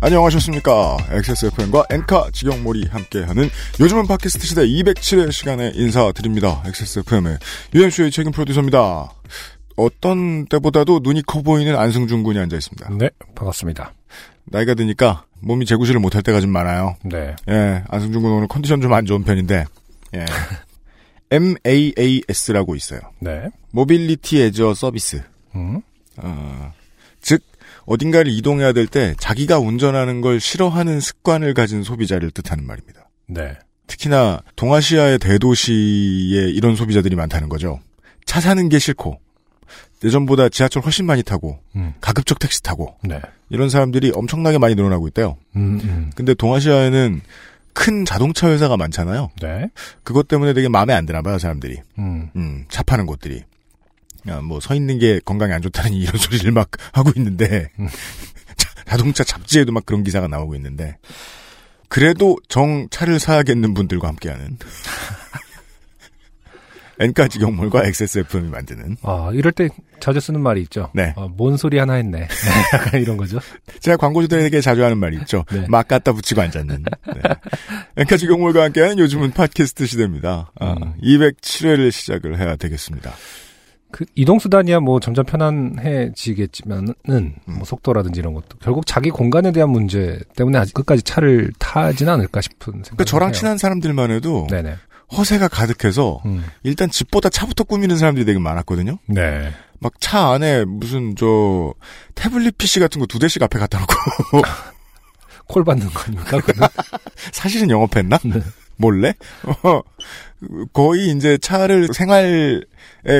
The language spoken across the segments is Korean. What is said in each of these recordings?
안녕하셨습니까 XSFM과 엔카 직영몰이 함께하는 요즘은 팟캐스트 시대 207회 시간에 인사드립니다 XSFM의 UMC의 책임 프로듀서입니다 어떤 때보다도 눈이 커 보이는 안승준 군이 앉아 있습니다 네, 반갑습니다. 나이가 드니까 몸이 제구실을 못할 때가 좀 많아요 네. 예, 안승준 군 오늘 컨디션 좀 안 좋은 편인데 예. MaaS라고 있어요 네. Mobility as a Service 음, 어, 즉 어딘가를 이동해야 될 때 자기가 운전하는 걸 싫어하는 습관을 가진 소비자를 뜻하는 말입니다. 네. 특히나 동아시아의 대도시에 이런 소비자들이 많다는 거죠. 차 사는 게 싫고 예전보다 지하철 훨씬 많이 타고 음, 가급적 택시 타고 네. 이런 사람들이 엄청나게 많이 늘어나고 있대요. 음, 음, 근데 동아시아에는 큰 자동차 회사가 많잖아요. 네. 그것 때문에 되게 마음에 안 드나 봐요, 사람들이. 음, 음, 차 파는 곳들이. 야, 뭐, 서 있는 게 건강에 안 좋다는 이런 소리를 막 하고 있는데, 음. 자- 자동차 잡지에도 막 그런 기사가 나오고 있는데, 그래도 정 차를 사야겠는 분들과 함께하는, 엔카 직영몰과 XSFM이 만드는, 아, 이럴 때 자주 쓰는 말이 있죠. 네. 어, 뭔 소리 하나 했네. 약간 이런 거죠. 제가 광고주들에게 자주 하는 말이 있죠. 네. 막 갖다 붙이고 앉았는. 네. 엔카 직영몰과 함께하는 요즘은 팟캐스트 시대입니다. 아, 음. 207회를 시작을 해야 되겠습니다. 그 이동 수단이야 뭐 점점 편안해지겠지만은 음. 뭐 속도라든지 이런 것도 결국 자기 공간에 대한 문제 때문에 아직 끝까지 차를 타진 않을까 싶은 생각. 그러니까 저랑 친한 사람들만 해도, 네네. 허세가 가득해서, 음. 일단 집보다 차부터 꾸미는 사람들이 되게 많았거든요. 네. 막 차 안에 무슨 저 태블릿 PC 같은 거 두 대씩 앞에 갖다 놓고 콜 받는 거니까. 사실은 영업했나? 네. 몰래? 어, 거의 이제 차를 생활에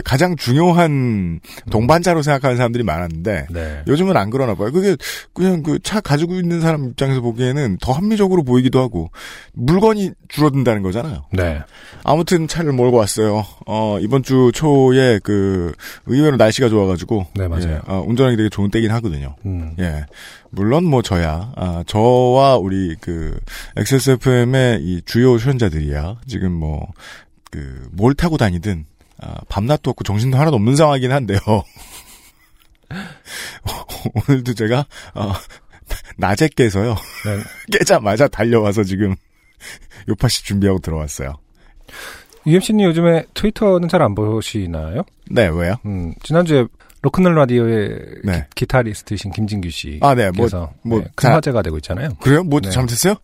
가장 중요한 동반자로 생각하는 사람들이 많았는데 네. 요즘은 안 그러나 봐요. 그게 그냥 그 차 가지고 있는 사람 입장에서 보기에는 더 합리적으로 보이기도 하고 물건이 줄어든다는 거잖아요. 네. 아무튼 차를 몰고 왔어요. 어, 이번 주 초에 그 의외로 날씨가 좋아가지고 네, 맞아요. 예, 어, 운전하기 되게 좋은 때긴 하거든요. 음. 예. 물론 뭐 저야, 아, 저와 우리 그 XSFM의 이 주요 출연자들이야 지금 뭐 그 뭘 타고 다니든 아, 밤낮도 없고 정신도 하나도 없는 상황이긴 한데요. 오늘도 제가 어, 낮에 깨서요. 네. 깨자마자 달려와서 지금 요파시 준비하고 들어왔어요. UMC님 요즘에 트위터는 잘 안 보시나요? 네, 왜요? 음, 지난주에 로큰롤 라디오의 네. 기, 타리스트이신 김진규 씨. 아, 네, 뭐, 뭐, 네, 큰 자- 화제가 되고 있잖아요. 그래요? 뭐 네. 잘못했어요?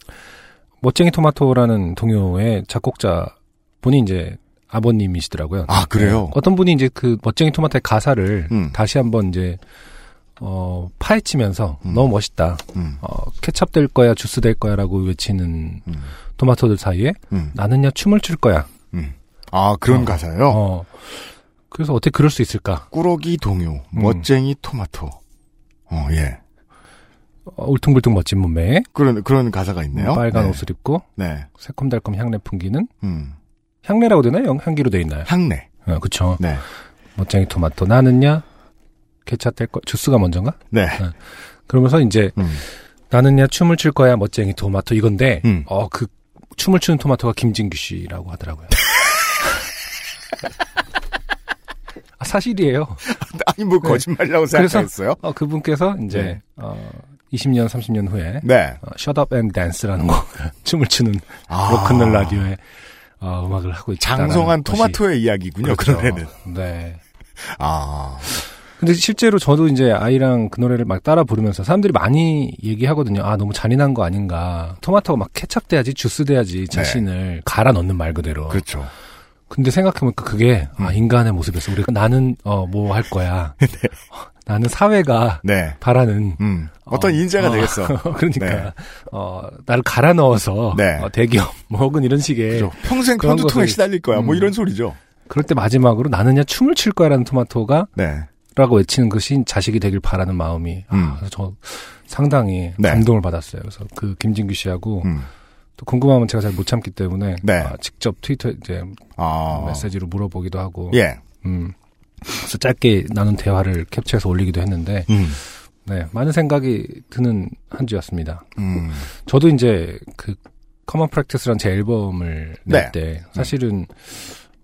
멋쟁이 토마토라는 동요의 작곡자 분이 이제 아버님이시더라고요. 아, 그래요? 네. 어떤 분이 이제 그 멋쟁이 토마토의 가사를 음. 다시 한번 이제 어 파헤치면서 음. 너무 멋있다. 음, 어 케찹 될 거야, 주스 될 거야라고 외치는 음, 토마토들 사이에 음, 나는야 춤을 출 거야. 음. 아, 그런 어. 가사요? 어. 그래서 어떻게 그럴 수 있을까? 꾸러기 동요, 멋쟁이 토마토. 어, 예. 어, 울퉁불퉁 멋진 몸매에 그런, 그런 가사가 있네요. 빨간 네. 옷을 입고 네. 새콤달콤 향내 풍기는 음. 향내라고 되나요? 향기로 돼 있나요? 향내. 어, 그쵸. 네. 멋쟁이 토마토 나는야 케찹 될 거, 주스가 먼저인가? 네. 그러면서 이제 음. 나는야 춤을 출 거야 멋쟁이 토마토 이건데 음. 어 그 춤을 추는 토마토가 김진규 씨라고 하더라고요. 아, 사실이에요. 아니, 뭐, 네. 거짓말이라고 그래서- 생각했어요? 어, 그분께서 이제 네. 어 20년 30년 후에 네. 어, Shut Up and Dance라는 곡 춤을 추는 아. 로큰롤 라디오에 어, 음악을 하고 있다. 장성한 토마토의 이야기군요, 그 노래는. 네. 아. 근데 실제로 저도 이제 아이랑 그 노래를 막 따라 부르면서 사람들이 많이 얘기하거든요. 아, 너무 잔인한 거 아닌가. 토마토가 막 케찹 돼야지, 주스 돼야지 자신을 갈아 넣는 말 그대로. 네. 그렇죠. 근데 생각해보니까 그게, 아, 음. 인간의 모습이었어. 우리가 나는, 어, 뭐 할 거야. 네. 나는 사회가 네. 바라는. 음. 어떤 어, 인재가 어, 되겠어. 그러니까, 네. 어, 나를 갈아 넣어서. 네. 어, 대기업, 뭐 혹은 이런 식의. 그죠. 평생 편두통에 시달릴 거야. 뭐 음. 이런 소리죠. 그럴 때 마지막으로 나는야 춤을 출 거야라는 토마토가 네. 라고 외치는 것이 자식이 되길 바라는 마음이 음. 아, 그래서 저 상당히 네. 감동을 받았어요. 그래서 그 김진규 씨하고 음. 또 궁금하면 제가 잘 못 참기 때문에 네. 아, 직접 트위터 이제 아. 메시지로 물어보기도 하고 예. 음. 그래서 짧게 나눈 대화를 캡처해서 올리기도 했는데 음. 네, 많은 생각이 드는 한 주였습니다. 음. 저도 이제 그 Common Practice라는 제 앨범을 네. 낼때 사실은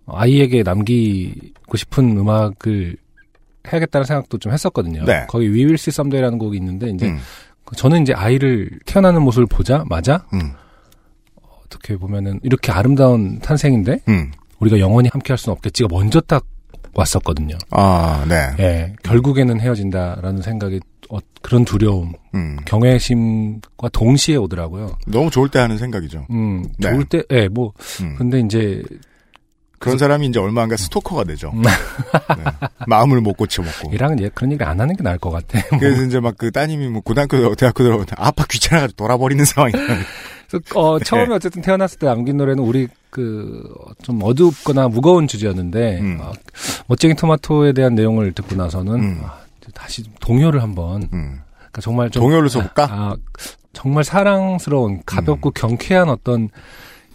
아이에게 남기고 싶은 음악을 해야겠다는 생각도 좀 했었거든요. 네. 거기 We Will See Someday라는 곡이 있는데 이제 음. 저는 이제 아이를 태어나는 모습을 보자마자 음. 어떻게 보면은 이렇게 아름다운 탄생인데 음. 우리가 영원히 함께 할 수는 없겠지가 먼저 딱 왔었거든요. 아, 네. 예, 결국에는 헤어진다라는 생각이 어, 그런 두려움, 음. 경외심과 동시에 오더라고요. 너무 좋을 때 하는 생각이죠. 음, 네. 좋을 때, 예, 뭐, 음. 근데 이제, 그런 사람이 이제 얼마 안 가 스토커가 되죠. 네. 마음을 못 고쳐먹고. 이랑은 얘 그런 얘기 안 하는 게 나을 것 같아. 뭐. 그래서 이제 막 그 따님이 뭐 고등학교, 대학교 들어오면 아빠 귀찮아가지고 돌아버리는 상황이. 그래서, 어, 처음에 어쨌든 태어났을 때 남긴 노래는 우리 그, 좀 어둡거나 무거운 주제였는데, 음. 아, 멋쟁이 토마토에 대한 내용을 듣고 나서는, 음. 아, 다시 동요를 한번, 음. 그러니까 정말 좀. 동요를 써볼까? 아, 정말 사랑스러운, 가볍고 경쾌한 어떤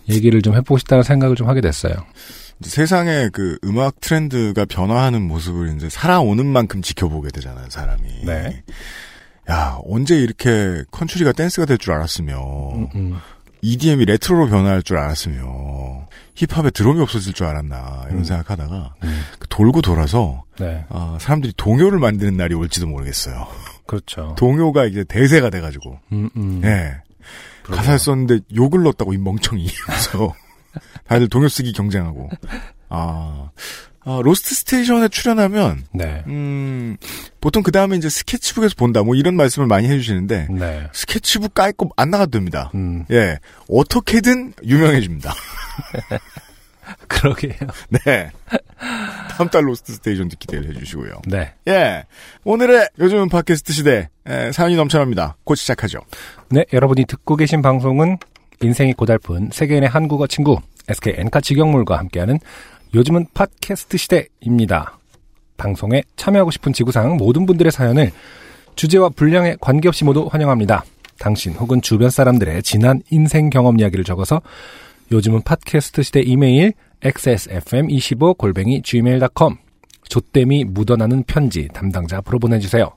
얘기를 좀 해보고 싶다는 생각을 좀 하게 됐어요. 세상의 그 음악 트렌드가 변화하는 모습을 이제 살아오는 만큼 지켜보게 되잖아요, 사람이. 네. 야, 언제 이렇게 컨츄리가 댄스가 될 줄 알았으며, 음, 음. EDM이 레트로로 변화할 줄 알았으며, 힙합에 드럼이 없어질 줄 알았나, 이런 음. 생각하다가, 음. 그 돌고 돌아서, 네. 아, 사람들이 동요를 만드는 날이 올지도 모르겠어요. 그렇죠. 동요가 이제 대세가 돼가지고, 음, 음. 예. 가사를 썼는데 욕을 넣었다고 이 멍청이. 그래서 다들 동요 쓰기 경쟁하고. 아, 아, 로스트 스테이션에 출연하면 네. 음, 보통 그 다음에 이제 스케치북에서 본다, 뭐 이런 말씀을 많이 해주시는데, 네. 스케치북 깔고 안 나가도 됩니다. 음, 예. 어떻게든 유명해집니다. 그러게요. 네. 다음 달 로스트 스테이션도 기대를 해주시고요. 네. 예. 오늘의 요즘은 팟캐스트 시대, 에, 사연이 넘쳐납니다. 곧 시작하죠. 네, 여러분이 듣고 계신 방송은 인생이 고달픈 세계인의 한국어 친구 SK 엔카 직영물과 함께하는 요즘은 팟캐스트 시대입니다. 방송에 참여하고 싶은 지구상 모든 분들의 사연을 주제와 분량에 관계없이 모두 환영합니다. 당신 혹은 주변 사람들의 지난 인생 경험 이야기를 적어서 요즘은 팟캐스트 시대 이메일 xsfm25 골뱅이 gmail.com 조땜이 묻어나는 편지 담당자 앞으로 보내주세요.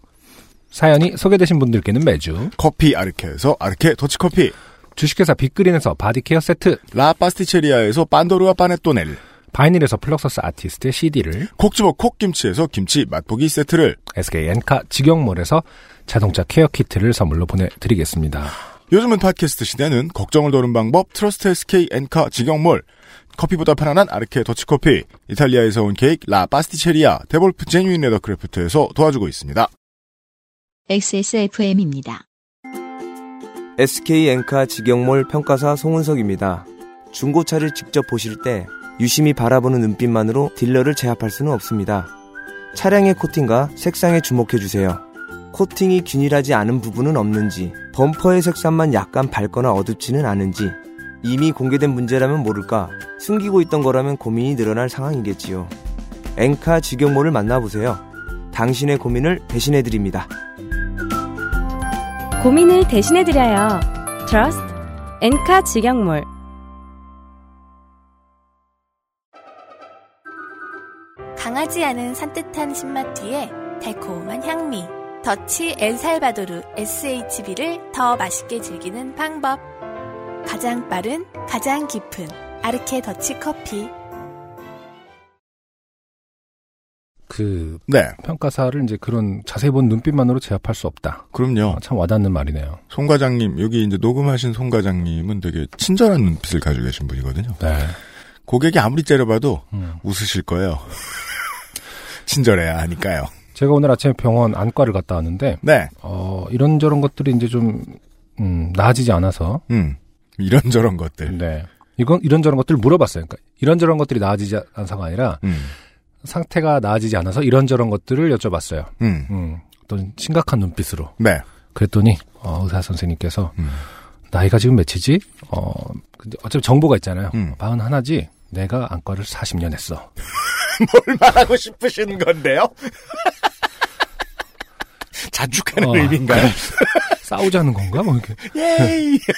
사연이 소개되신 분들께는 매주 커피 아르케에서 아르케 더치커피, 주식회사 빅그린에서 바디케어 세트, 라 파스티체리아에서 빤도르와 파네토넬, 바이닐에서 플럭서스 아티스트의 CD를, 콕 집어 콕김치에서 김치 맛보기 세트를, SK 엔카 직영몰에서 자동차 케어 키트를 선물로 보내드리겠습니다. 요즘은 팟캐스트 시대는 걱정을 더는 방법 트러스트 SK 엔카 직영몰 커피보다 편안한 아르케 더치커피 이탈리아에서 온 케이크 라 파스티체리아 데볼프 Genuine Leathercraft에서 도와주고 있습니다. XSFM입니다. SK 엔카 직영몰 평가사 송은석입니다. 중고차를 직접 보실 때 유심히 바라보는 눈빛만으로 딜러를 제압할 수는 없습니다. 차량의 코팅과 색상에 주목해 주세요. 코팅이 균일하지 않은 부분은 없는지, 범퍼의 색상만 약간 밝거나 어둡지는 않은지, 이미 공개된 문제라면 모를까, 숨기고 있던 거라면 고민이 늘어날 상황이겠지요. 엔카 직영몰을 만나보세요. 당신의 고민을 대신해 드립니다. 고민을 대신해드려요. Trust 엔카 직영몰 강하지 않은 산뜻한 신맛 뒤에 달콤한 향미. 더치 엘살바도르 SHB를 더 맛있게 즐기는 방법. 가장 빠른, 가장 깊은 아르케 더치 커피. 그 네, 평가사를 이제 그런 자세히 본 눈빛만으로 제압할 수 없다. 그럼요. 아, 참 와닿는 말이네요. 송 과장님 여기 이제 녹음하신 송 과장님은 되게 친절한 눈빛을 가지고 계신 분이거든요. 네. 고객이 아무리 째려봐도 음. 웃으실 거예요. 친절해야 하니까요. 제가 오늘 아침에 병원 안과를 갔다 왔는데, 네, 어, 이런저런 것들이 이제 좀, 음, 나아지지 않아서, 음 이런저런 것들. 네. 이건, 이런저런 것들을 물어봤어요. 그러니까 이런저런 것들이 나아지지 않아서가 아니라, 음, 상태가 나아지지 않아서 이런저런 것들을 여쭤봤어요. 음, 음, 어떤 심각한 눈빛으로. 네, 그랬더니, 어, 의사 선생님께서, 음. 나이가 지금 몇이지? 어, 근데 어차피 정보가 있잖아요. 음. 마흔 하나지? 내가 안과를 40년 했어. 뭘 말하고 싶으신 건데요? 자축하는 어, 의미인가요? 싸우자는 건가? 뭐 이렇게. 예이.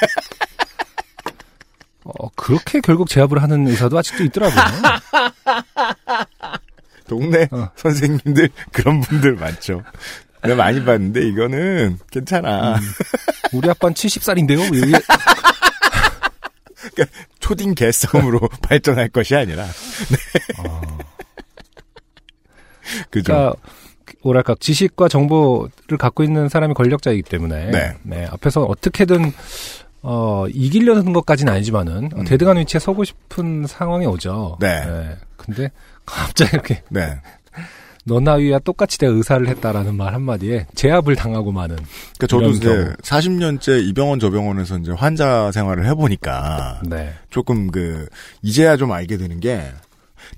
어, 그렇게 결국 제압을 하는 의사도 아직도 있더라고요. 동네 어. 선생님들 그런 분들 많죠. 내가 많이 봤는데 이거는 괜찮아. 음. 우리 아빠는 70살인데요? 초딩 개싸움으로 발전할 것이 아니라. 네. 그죠. 그러니까 뭐랄까 지식과 정보를 갖고 있는 사람이 권력자이기 때문에 네. 앞에서 어떻게든 어, 이기려는 것까지는 아니지만은 음. 대등한 위치에 서고 싶은 상황이 오죠. 네. 근데 갑자기 이렇게 네. 너나 위와 똑같이 내가 의사를 했다라는 말 한마디에 제압을 당하고 마는 그러니까 저도 이제 경우. 40년째 이 병원 저 병원에서 이제 환자 생활을 해보니까 네. 조금 그 이제야 좀 알게 되는 게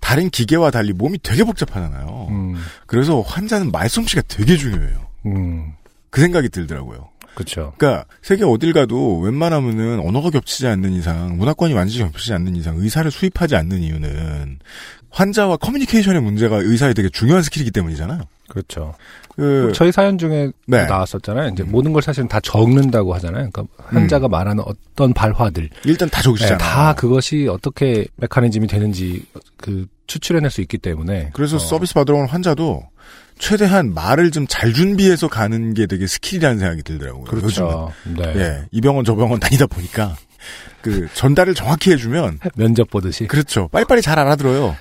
다른 기계와 달리 몸이 되게 복잡하잖아요. 음, 그래서 환자는 말솜씨가 되게 중요해요. 음, 그 생각이 들더라고요. 그렇죠. 그러니까 세계 어딜 가도 웬만하면은 언어가 겹치지 않는 이상, 문화권이 완전히 겹치지 않는 이상 의사를 수입하지 않는 이유는 환자와 커뮤니케이션의 문제가 의사에 되게 중요한 스킬이기 때문이잖아요. 그렇죠. 그 저희 사연 중에 네. 나왔었잖아요. 이제 음. 모든 걸 사실은 다 적는다고 하잖아요. 그러니까 환자가 말하는 어떤 발화들 일단 다 네, 적으시잖아요. 다 그것이 어떻게 메커니즘이 되는지 그 추출해낼 수 있기 때문에 그래서 어, 서비스 받으러 온 환자도 최대한 말을 좀 잘 준비해서 가는 게 되게 스킬이라는 생각이 들더라고요. 요즘은. 그렇죠. 네. 예, 이 병원 저 병원 다니다 보니까 그 전달을 정확히 해주면 면접 보듯이 그렇죠. 빨리빨리 잘 알아들어요.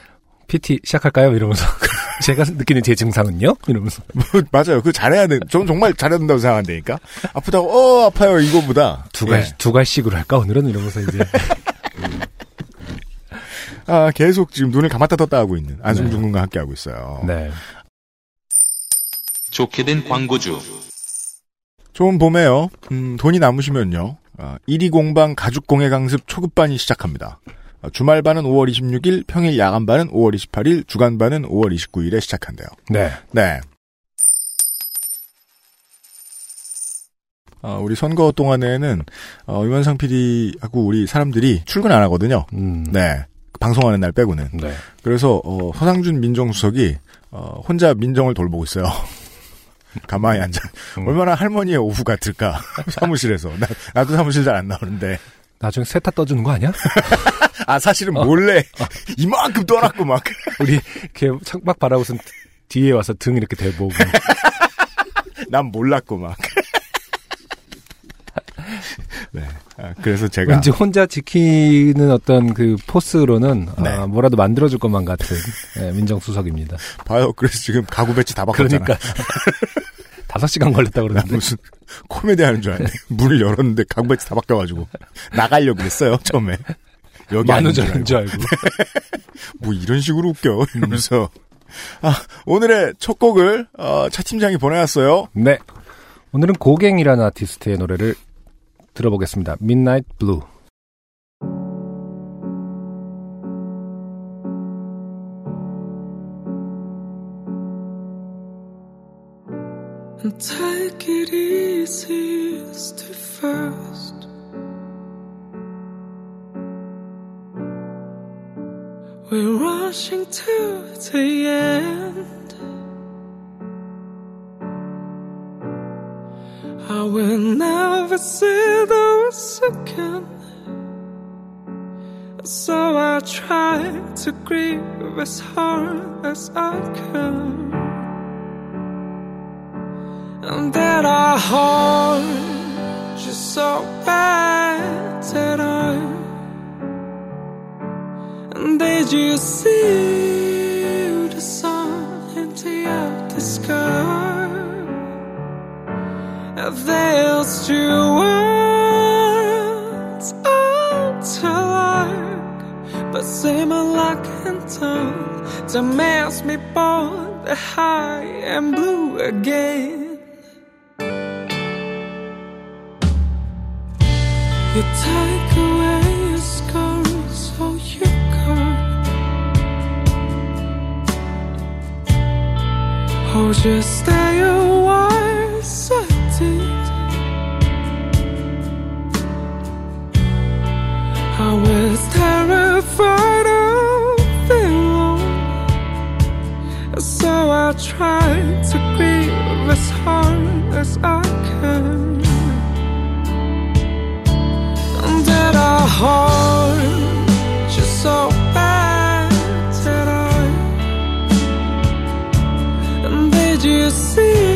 PT 시작할까요? 이러면서 제가 느끼는 제 증상은요? 이러면서 뭐, 맞아요. 그 잘해야 돼. 저는 정말 잘해야 된다고 생각한다니까. 아프다고 어 아파요 이거보다 두괄, 예. 두괄식으로 할까 오늘은 이러면서 이제 아 계속 지금 눈을 감았다 떴다 하고 있는 안승준 군과 함께 하고 있어요. 네. 좋게 된 광고주. 좋은 봄에요. 음, 돈이 남으시면요. 아, 1위 공방 가죽 공예 강습 초급반이 시작합니다. 아, 주말반은 5월 26일, 평일 야간반은 5월 28일, 주간반은 5월 29일에 시작한대요. 네. 네. 아, 우리 선거 동안에는 어, 유현상 PD하고 우리 사람들이 출근 안 하거든요. 음. 네. 방송하는 날 빼고는. 네. 그래서 어, 서상준 민정수석이 어, 혼자 민정을 돌보고 있어요. 가만히 앉아. 음. 얼마나 할머니의 오후 같을까. 사무실에서. 나, 나도 사무실 잘 안 나오는데. 나중에 세타 떠주는 거 아니야? 아, 사실은 어. 몰래 이만큼 떠났고 막. 우리 이렇게 창밖 바라보선 뒤에 와서 등 이렇게 대보고 난 몰랐고 막. 네. 아, 그래서 제가. 왠지 혼자 지키는 어떤 그 포스로는 네. 아, 뭐라도 만들어줄 것만 같은 예, 민정수석입니다. 봐요. 그래서 지금 가구 배치 다 바꿨잖아. 그러니까 다섯 시간 걸렸다 나 그러는데 무슨 코미디 하는 줄 알았네. 문을 열었는데 가구 배치 다 바뀌어가지고. 나가려고 그랬어요, 처음에. 여기 만우절인 알고. 줄 알고. 뭐 이런 식으로 웃겨. 이러면서. 아, 오늘의 첫 곡을, 어, 차 팀장이 보내왔어요. 네. 오늘은 고갱이라는 아티스트의 노래를 들어보겠습니다. Midnight Blue. Take it easy, stay fast. We're rushing to the end. I will never see those again. So I try to grieve as hard as I can. And that I hurt you so bad that I did you see the sun in the empty sky? There's two words out alike? But similar like and done To makes me both the high and blue again. You take away just stay a while, are did. I was terrified of it alone So I tried to grieve as hard as I can Did I harm just so see.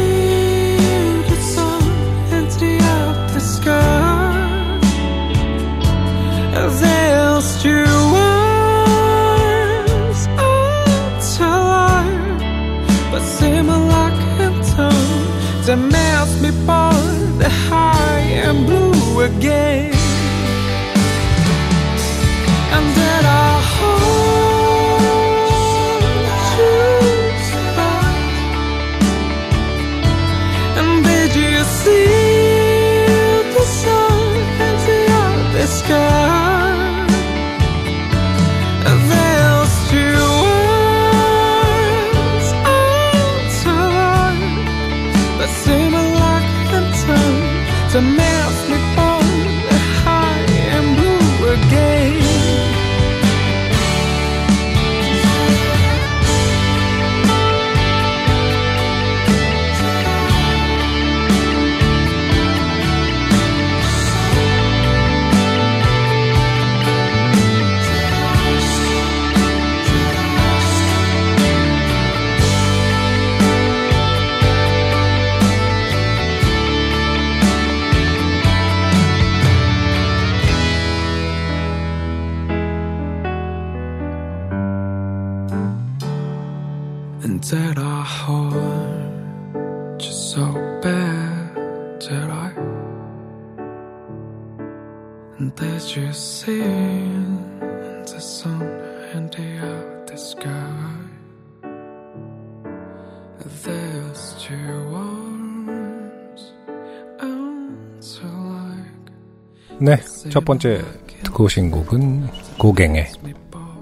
네, 첫 번째 듣고 오신 곡은 고갱의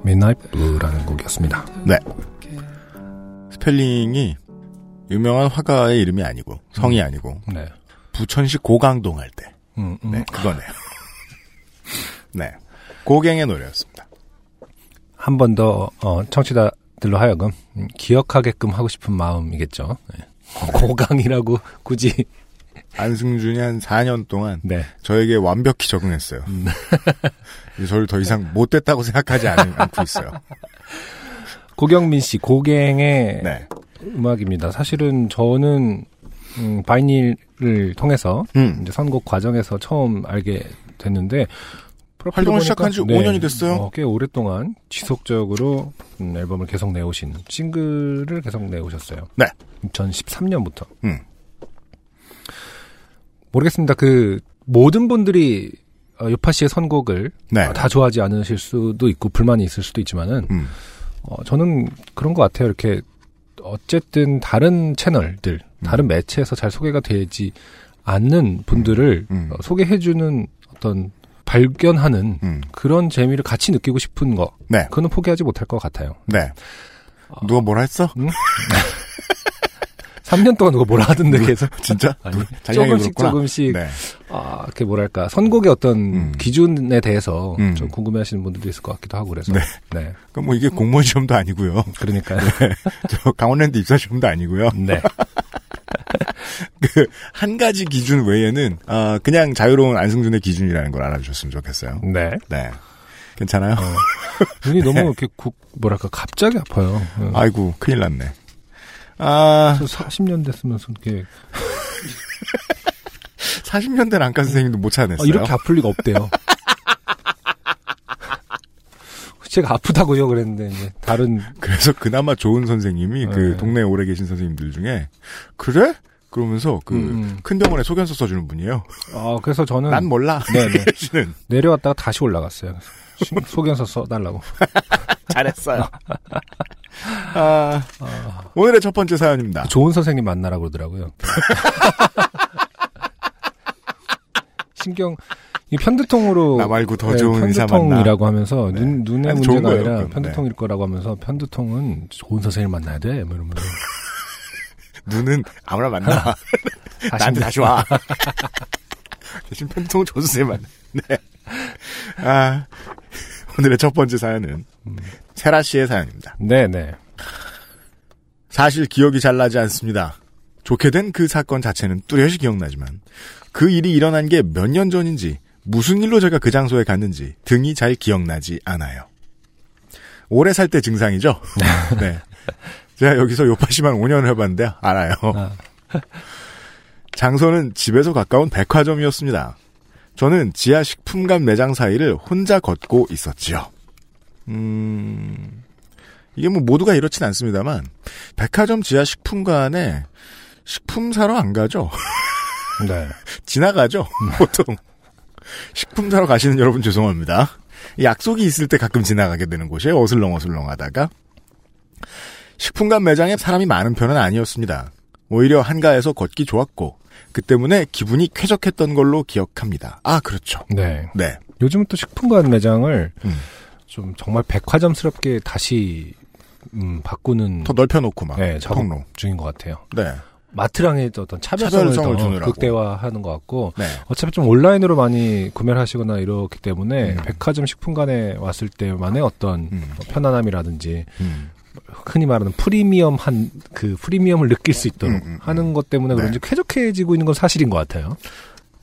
Midnight Blue라는 곡이었습니다. 네. 스펠링이 유명한 화가의 이름이 아니고 성이 아니고 네. 부천시 고강동 할 때. 음, 음. 네, 그거네요. 네. 고갱의 노래였습니다. 한 번더 어, 청취자들로 하여금 음, 기억하게끔 하고 싶은 마음이겠죠. 네. 고강이라고 굳이 안승준이 한 4년 동안 네. 저에게 완벽히 적응했어요. 이제 저를 더 이상 못됐다고 생각하지 않, 않고 있어요. 고경민 씨 고갱의 네. 음악입니다. 사실은 저는 음, 바이닐을 통해서 음. 이제 선곡 과정에서 처음 알게 됐는데 활동을 시작한 지 5년이 됐어요? 어, 꽤 오랫동안 지속적으로 음, 앨범을 계속 내오신 싱글을 계속 내오셨어요. 네. 2013년부터. 음. 모르겠습니다. 그 모든 분들이 어, 요파 씨의 선곡을 네. 어, 다 좋아하지 않으실 수도 있고 불만이 있을 수도 있지만은 음. 어, 저는 그런 것 같아요. 이렇게 어쨌든 다른 채널들, 다른 매체에서 잘 소개가 되지 않는 분들을 음. 어, 소개해주는 어떤 발견하는 음. 그런 재미를 같이 느끼고 싶은 거, 네. 그거는 포기하지 못할 것 같아요. 네. 누가 뭐라 했어? 3년 동안 누가 뭐라 하던데 계속 진짜? 아니, 조금씩 그렇구나. 조금씩 네. 아, 이렇게 뭐랄까 선곡의 어떤 음. 기준에 대해서 음. 좀 궁금해 하시는 분들도 있을 것 같기도 하고 그래서 네. 네, 그럼 뭐 이게 공무원 시험도 아니고요. 그러니까 저 강원랜드 입사 시험도 아니고요. 네, 그 한 가지 기준 외에는 아, 그냥 자유로운 안승준의 기준이라는 걸 알아주셨으면 좋겠어요. 네. 네. 괜찮아요? 눈이 너무 이렇게 국, 뭐랄까 갑자기 아파요. 어. 아이고 큰일 났네. 아 40년 됐으면 이렇게 40년 된 안과 선생님도 못 찾아냈어요. 아, 이렇게 아플 리가 없대요. 제가 아프다고요 그랬는데 이제 다른 그래서 그나마 좋은 선생님이 그 네. 동네에 오래 계신 선생님들 중에 그래? 그러면서 그 음. 큰 병원에 소견서 써주는 분이에요. 아 그래서 저는 난 몰라. 네네. 씨는 내려왔다가 다시 올라갔어요. 시- 소견서 써달라고. 잘했어요. 아, 오늘의 첫 번째 사연입니다. 좋은 선생님 만나라 그러더라고요. 신경 이 편두통으로 나 말고 더 네, 좋은 의사 만나. 편두통이라고 하면서 네. 눈 눈의 아니, 문제가 거예요, 아니라. 편두통일 거라고 하면서 편두통은 좋은 선생님 만나야 돼. 뭐 이러면서 눈은 아무나 만나. 나한테 다시 와. 대신 편통 좋은 선생님 만나. 네. 아, 오늘의 첫 번째 사연은 세라 씨의 사연입니다. 네네. 사실 기억이 잘 나지 않습니다. 좋게 된 그 사건 자체는 뚜렷이 기억나지만 그 일이 일어난 게 몇 년 전인지 무슨 일로 제가 그 장소에 갔는지 등이 잘 기억나지 않아요. 오래 살 때 증상이죠? 네. 제가 여기서 요파시만 5년을 해봤는데 알아요. 장소는 집에서 가까운 백화점이었습니다. 저는 지하 식품관 매장 사이를 혼자 걷고 있었지요. 음, 이게 뭐 모두가 이렇진 않습니다만, 백화점 지하 식품관에 식품 사러 안 가죠? 네. 지나가죠? 보통. 식품 사러 가시는 여러분 죄송합니다. 약속이 있을 때 가끔 지나가게 되는 곳이에요. 어슬렁어슬렁 하다가. 식품관 매장에 사람이 많은 편은 아니었습니다. 오히려 한가해서 걷기 좋았고, 그 때문에 기분이 쾌적했던 걸로 기억합니다. 아, 그렇죠. 네. 네. 요즘은 또 식품관 매장을 음. 좀 정말 백화점스럽게 다시 음, 바꾸는 더 넓혀놓고 막. 네, 작업 통로. 중인 것 같아요. 네. 마트랑의 어떤 차별성을, 차별성을 더 두느라고. 극대화하는 것 같고 네. 어차피 좀 온라인으로 많이 구매를 하시거나 이렇기 때문에 음. 백화점 식품관에 왔을 때만의 어떤 음. 뭐 편안함이라든지 음. 흔히 말하는 프리미엄한 그 프리미엄을 느낄 수 있도록 음, 음, 음. 하는 것 때문에 네. 그런지 쾌적해지고 있는 건 사실인 것 같아요.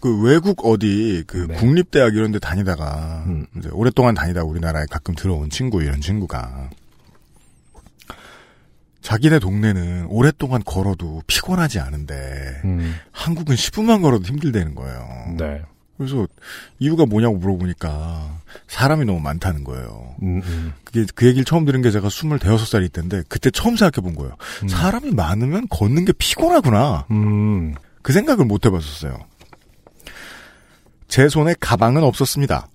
그 외국 어디 그 네. 국립대학 이런 데 다니다가 음. 이제 오랫동안 다니다 우리나라에 가끔 들어온 친구 이런 친구가 자기네 동네는 오랫동안 걸어도 피곤하지 않은데 음, 한국은 10분만 걸어도 힘들다는 거예요. 네. 그래서 이유가 뭐냐고 물어보니까 사람이 너무 많다는 거예요. 음, 음. 그게 그 얘기를 처음 들은 게 제가 26살일 때인데 그때 처음 생각해 본 거예요. 음. 사람이 많으면 걷는 게 피곤하구나. 음. 그 생각을 못 해봤었어요. 제 손에 가방은 없었습니다.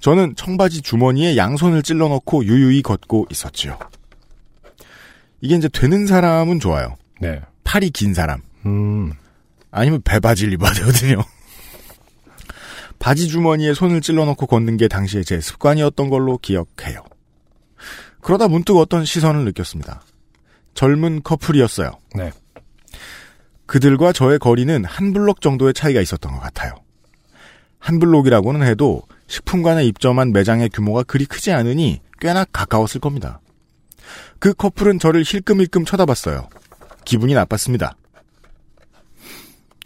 저는 청바지 주머니에 양손을 찔러 넣고 유유히 걷고 있었지요. 이게 이제 되는 사람은 좋아요. 네. 팔이 긴 사람. 음. 아니면 배바지를 입어야 되거든요. 바지 주머니에 손을 찔러 넣고 걷는 게 당시에 제 습관이었던 걸로 기억해요. 그러다 문득 어떤 시선을 느꼈습니다. 젊은 커플이었어요. 네. 그들과 저의 거리는 한 블록 정도의 차이가 있었던 것 같아요. 한 블록이라고는 해도 식품관에 입점한 매장의 규모가 그리 크지 않으니 꽤나 가까웠을 겁니다. 그 커플은 저를 힐끔힐끔 쳐다봤어요. 기분이 나빴습니다.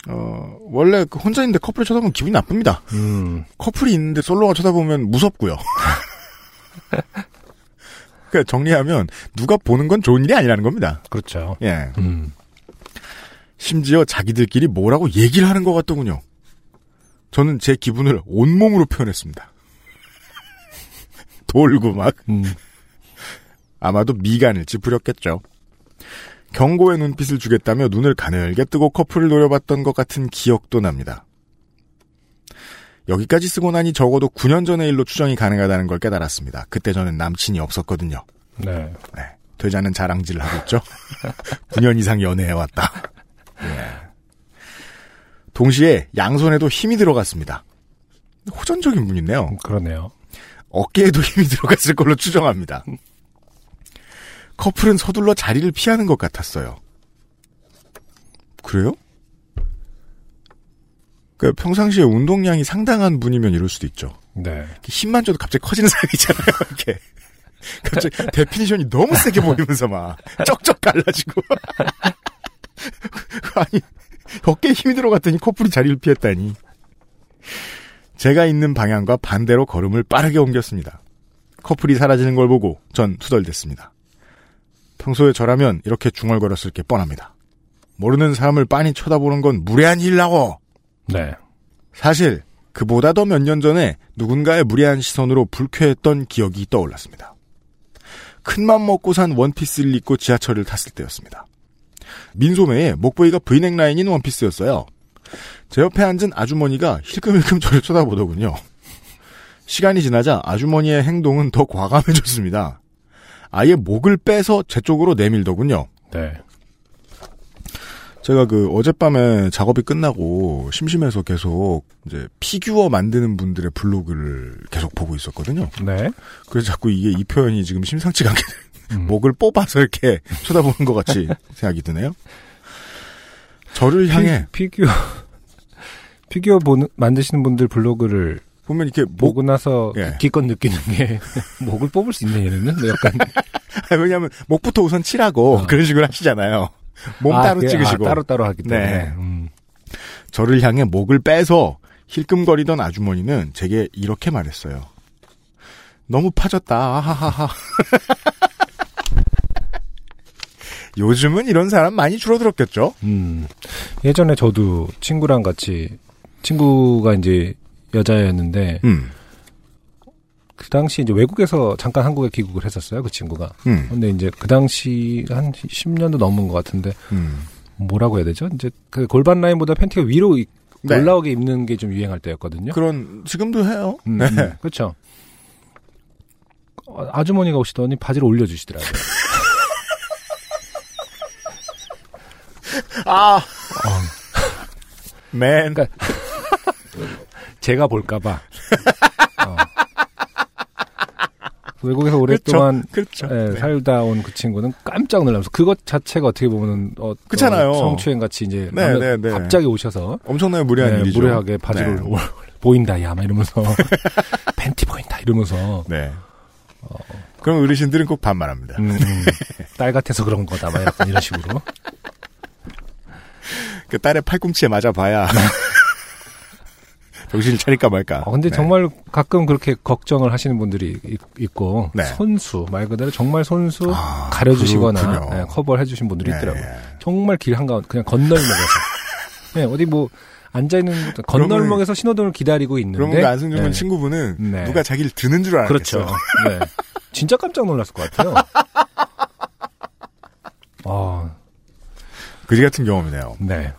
어, 원래 그 혼자 있는데 커플이 쳐다보면 기분이 나쁩니다. 음. 커플이 있는데 솔로가 쳐다보면 무섭고요. 그러니까 정리하면 누가 보는 건 좋은 일이 아니라는 겁니다. 그렇죠. 예. 음. 심지어 자기들끼리 뭐라고 얘기를 하는 것 같더군요. 저는 제 기분을 온몸으로 표현했습니다. 돌고 막 음. 아마도 미간을 찌푸렸겠죠. 경고의 눈빛을 주겠다며 눈을 가늘게 뜨고 커플을 노려봤던 것 같은 기억도 납니다. 여기까지 쓰고 나니 적어도 9년 전의 일로 추정이 가능하다는 걸 깨달았습니다. 그때 저는 남친이 없었거든요. 네. 네. 되자는 자랑질을 하고 있죠. 9년 이상 연애해왔다. 예. 동시에 양손에도 힘이 들어갔습니다. 호전적인 분이네요. 그러네요. 어깨에도 힘이 들어갔을 걸로 추정합니다. 커플은 서둘러 자리를 피하는 것 같았어요. 그래요? 그 평상시에 운동량이 상당한 분이면 이럴 수도 있죠. 네. 힘만 줘도 갑자기 커지는 사람이잖아요. 이렇게 갑자기 definition이 너무 세게 보이면서 막 쩍쩍 갈라지고 아니 어깨에 힘이 들어갔더니 커플이 자리를 피했다니. 제가 있는 방향과 반대로 걸음을 빠르게 옮겼습니다. 커플이 사라지는 걸 보고 전 투덜댔습니다. 평소에 저라면 이렇게 중얼거렸을 게 뻔합니다. 모르는 사람을 빤히 쳐다보는 건 무례한 일이라고. 네. 사실 그보다 더 몇 년 전에 누군가의 무례한 시선으로 불쾌했던 기억이 떠올랐습니다. 큰 맘 먹고 산 원피스를 입고 지하철을 탔을 때였습니다. 민소매에 목보이가 브이넥 라인인 원피스였어요. 제 옆에 앉은 아주머니가 힐끔힐끔 저를 쳐다보더군요. 시간이 지나자 아주머니의 행동은 더 과감해졌습니다. 아예 목을 빼서 제 쪽으로 내밀더군요. 네. 제가 그 어젯밤에 작업이 끝나고 심심해서 계속 이제 피규어 만드는 분들의 블로그를 계속 보고 있었거든요. 네. 그래서 자꾸 이게 이 표현이 지금 심상치가 않게 음. 목을 뽑아서 이렇게 쳐다보는 것 같이 생각이 드네요. 저를 향해 피, 피규어 피규어 보는 만드시는 분들 블로그를 보면 이렇게 목 보고 나서 예. 기껏 느끼는 게 목을 뽑을 수 있네 얘네는 뭐 약간 왜냐하면 목부터 우선 칠하고 어. 그런 식으로 하시잖아요. 몸 아, 따로 그게- 찍으시고 아, 따로 따로 하기 때문에 네. 음. 저를 향해 목을 빼서 힐끔거리던 아주머니는 제게 이렇게 말했어요. 너무 파졌다. 아하하하. 요즘은 이런 사람 많이 줄어들었겠죠? 음. 예전에 저도 친구랑 같이 친구가 이제 여자였는데 음, 그 당시 이제 외국에서 잠깐 한국에 귀국을 했었어요 그 친구가. 음, 근데 이제 그 당시 한 10년도 넘은 것 같은데 음. 뭐라고 해야 되죠? 이제 그 골반 라인보다 팬티가 위로 이- 네. 올라오게 입는 게 좀 유행할 때였거든요. 그런, 지금도 해요. 음, 네. 음, 그렇죠. 어, 아주머니가 오시더니 바지를 올려주시더라고요. 아. 맨. 그러니까 제가 볼까봐. 어. 외국에서 오랫동안 그렇죠. 예, 네. 살다 온 그 친구는 깜짝 놀라면서 그것 자체가 어떻게 보면은 어, 그렇잖아요. 어, 성추행 같이 이제 네, 네, 네. 갑자기 오셔서 엄청나게 무례한 네, 일이죠. 무례하게 바지를 네. 올- 보인다 야막 이러면서 팬티 보인다 이러면서 네. 그럼 어르신들은 꼭 반말합니다. 음, 음, 딸 같아서 그런 거다 막 약간 이런 식으로 그 딸의 팔꿈치에 맞아봐야 정신을 차릴까 말까. 어, 근데 네. 정말 가끔 그렇게 걱정을 하시는 분들이 있- 있고 네. 손수 말 그대로 정말 손수 아, 가려주시거나. 네, 커버를 해주신 분들이 네, 있더라고요. 예. 정말 길 한가운데 그냥 건널목에서 네, 어디 뭐 앉아 있는 건널목에서 신호등을 기다리고 있는데. 그러면 그 안승준 군 네. 친구분은 네. 누가 자기를 드는 줄 알았겠어요. 그렇죠. 네. 진짜 깜짝 놀랐을 것 같아요. 아, 그지 같은 경험이네요. 네.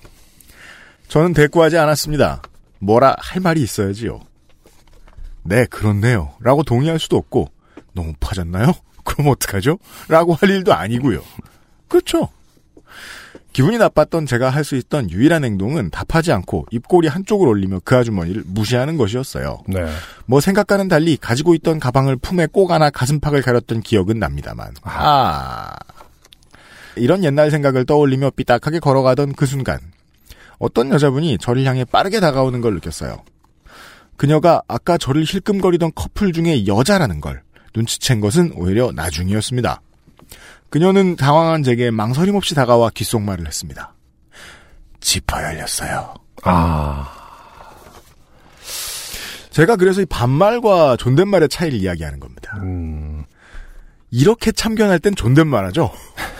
저는 대꾸하지 않았습니다. 뭐라 할 말이 있어야지요. 네, 그렇네요. 라고 동의할 수도 없고, 너무 파졌나요? 그럼 어떡하죠? 라고 할 일도 아니고요. 그렇죠. 기분이 나빴던 제가 할 수 있던 유일한 행동은 답하지 않고 입꼬리 한쪽을 올리며 그 아주머니를 무시하는 것이었어요. 네. 뭐 생각과는 달리 가지고 있던 가방을 품에 꼭 안아 가슴팍을 가렸던 기억은 납니다만. 아. 이런 옛날 생각을 떠올리며 삐딱하게 걸어가던 그 순간 어떤 여자분이 저를 향해 빠르게 다가오는 걸 느꼈어요. 그녀가 아까 저를 힐끔거리던 커플 중에 여자라는 걸 눈치챈 것은 오히려 나중이었습니다. 그녀는 당황한 제게 망설임 없이 다가와 귓속말을 했습니다. 지퍼 열렸어요. 아, 제가 그래서 이 반말과 존댓말의 차이를 이야기하는 겁니다. 음, 이렇게 참견할 땐 존댓말 하죠.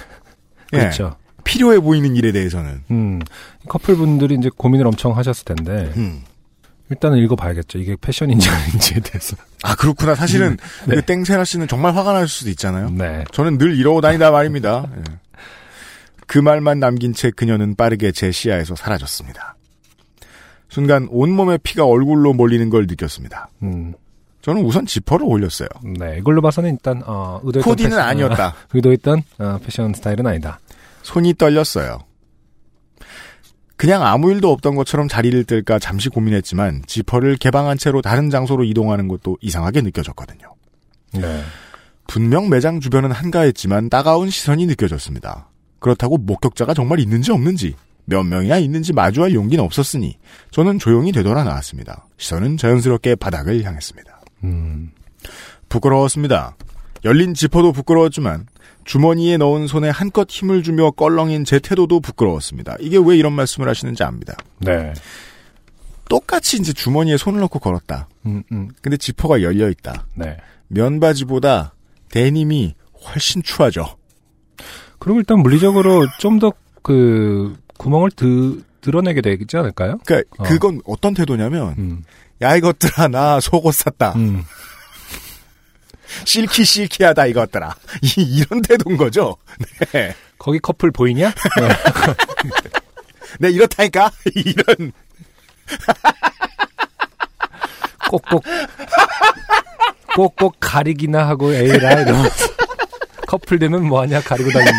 예, 그렇죠. 필요해 보이는 일에 대해서는. 음, 커플분들이 이제 고민을 엄청 하셨을 텐데, 음. 일단은 읽어봐야겠죠. 이게 패션인지 아닌지에 대해서. 아 그렇구나. 사실은 네. 그 땡세라 씨는 정말 화가 날 수도 있잖아요. 네. 저는 늘 이러고 다니다 말입니다. 예. 그 말만 남긴 채 그녀는 빠르게 제 시야에서 사라졌습니다. 순간 온몸에 피가 얼굴로 몰리는 걸 느꼈습니다. 음, 저는 우선 지퍼를 올렸어요. 네. 이걸로 봐서는 일단, 어, 의도했던 코디는 패션- 아니었다. 어, 의도했던, 어, 패션 스타일은 아니다. 손이 떨렸어요. 그냥 아무 일도 없던 것처럼 자리를 뜰까 잠시 고민했지만 지퍼를 개방한 채로 다른 장소로 이동하는 것도 이상하게 느껴졌거든요. 네. 분명 매장 주변은 한가했지만 따가운 시선이 느껴졌습니다. 그렇다고 목격자가 정말 있는지 없는지 몇 명이나 있는지 마주할 용기는 없었으니 저는 조용히 되돌아 나왔습니다. 시선은 자연스럽게 바닥을 향했습니다. 음, 부끄러웠습니다. 열린 지퍼도 부끄러웠지만 주머니에 넣은 손에 한껏 힘을 주며 껄렁인 제 태도도 부끄러웠습니다. 이게 왜 이런 말씀을 하시는지 압니다. 네. 똑같이 이제 주머니에 손을 넣고 걸었다. 음, 음, 근데 지퍼가 열려 있다. 네. 면바지보다 데님이 훨씬 추하죠. 그리고 일단 물리적으로 좀 더 그 구멍을 드, 드러내게 되지 않을까요? 그러니까 어. 그건 어떤 태도냐면 음, 야 이것들아 나 속옷 샀다. 음, 실키 실키하다 이것들아. 이, 이런 태도인 거죠. 네. 거기 커플 보이냐? 네. 네 이렇다니까 이런 꼭꼭 꼭꼭 가리기나 하고 에이라 이러면서 커플 되면 뭐하냐 가리고 다니는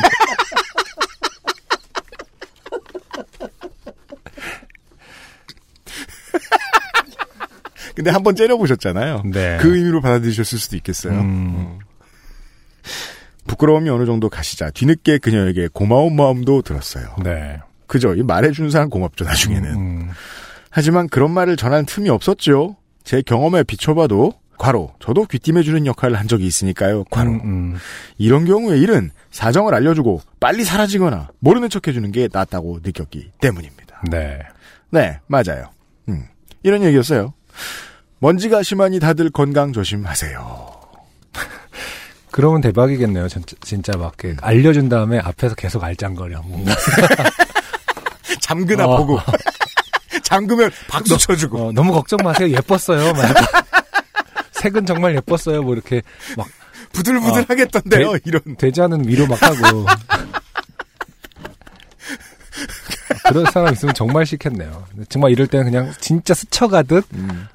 근데 한 번 째려보셨잖아요. 네. 그 의미로 받아들이셨을 수도 있겠어요. 음, 부끄러움이 어느 정도 가시자 뒤늦게 그녀에게 고마운 마음도 들었어요. 네. 그죠? 이 말해주는 사람 고맙죠 나중에는. 음, 하지만 그런 말을 전할 틈이 없었죠. 제 경험에 비춰봐도 과로 저도 귀띔해주는 역할을 한 적이 있으니까요. 과로 음, 음. 이런 경우의 일은 사정을 알려주고 빨리 사라지거나 모르는 척 해주는 게 낫다고 느꼈기 때문입니다. 네. 네, 맞아요. 음, 이런 얘기였어요. 먼지가 심하니 다들 건강 조심하세요. 그러면 대박이겠네요. 진짜, 진짜 막 이렇게 알려준 다음에 앞에서 계속 알짱거려. 뭔가. 잠그나 어. 보고 잠그면 박수 쳐주고 어, 너무 걱정 마세요. 예뻤어요. 막. 색은 정말 예뻤어요. 뭐 이렇게 막 부들부들하겠던데요. 네. 이런 되지 않은 위로 막 하고. 그런 사람 있으면 정말 싫겠네요. 정말 이럴 때는 그냥 진짜 스쳐가듯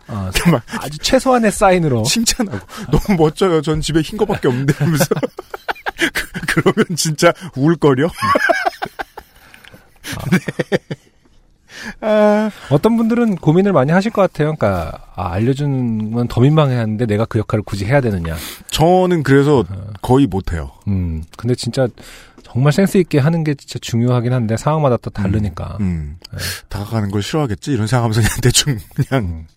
어, 정말 아주 최소한의 사인으로 칭찬하고 너무 멋져요. 전 집에 흰 거밖에 없는데 하면서 그, 그러면 진짜 울거려. 네. 아, 어떤 분들은 고민을 많이 하실 것 같아요. 그러니까 아, 알려주면 더 민망해하는데 내가 그 역할을 굳이 해야 되느냐. 저는 그래서 거의 못해요. 음, 근데 진짜 정말 센스 있게 하는 게 진짜 중요하긴 한데 상황마다 또 다르니까. 음, 네. 다가가는 걸 싫어하겠지 이런 생각하면서 그냥 대충 그냥 음.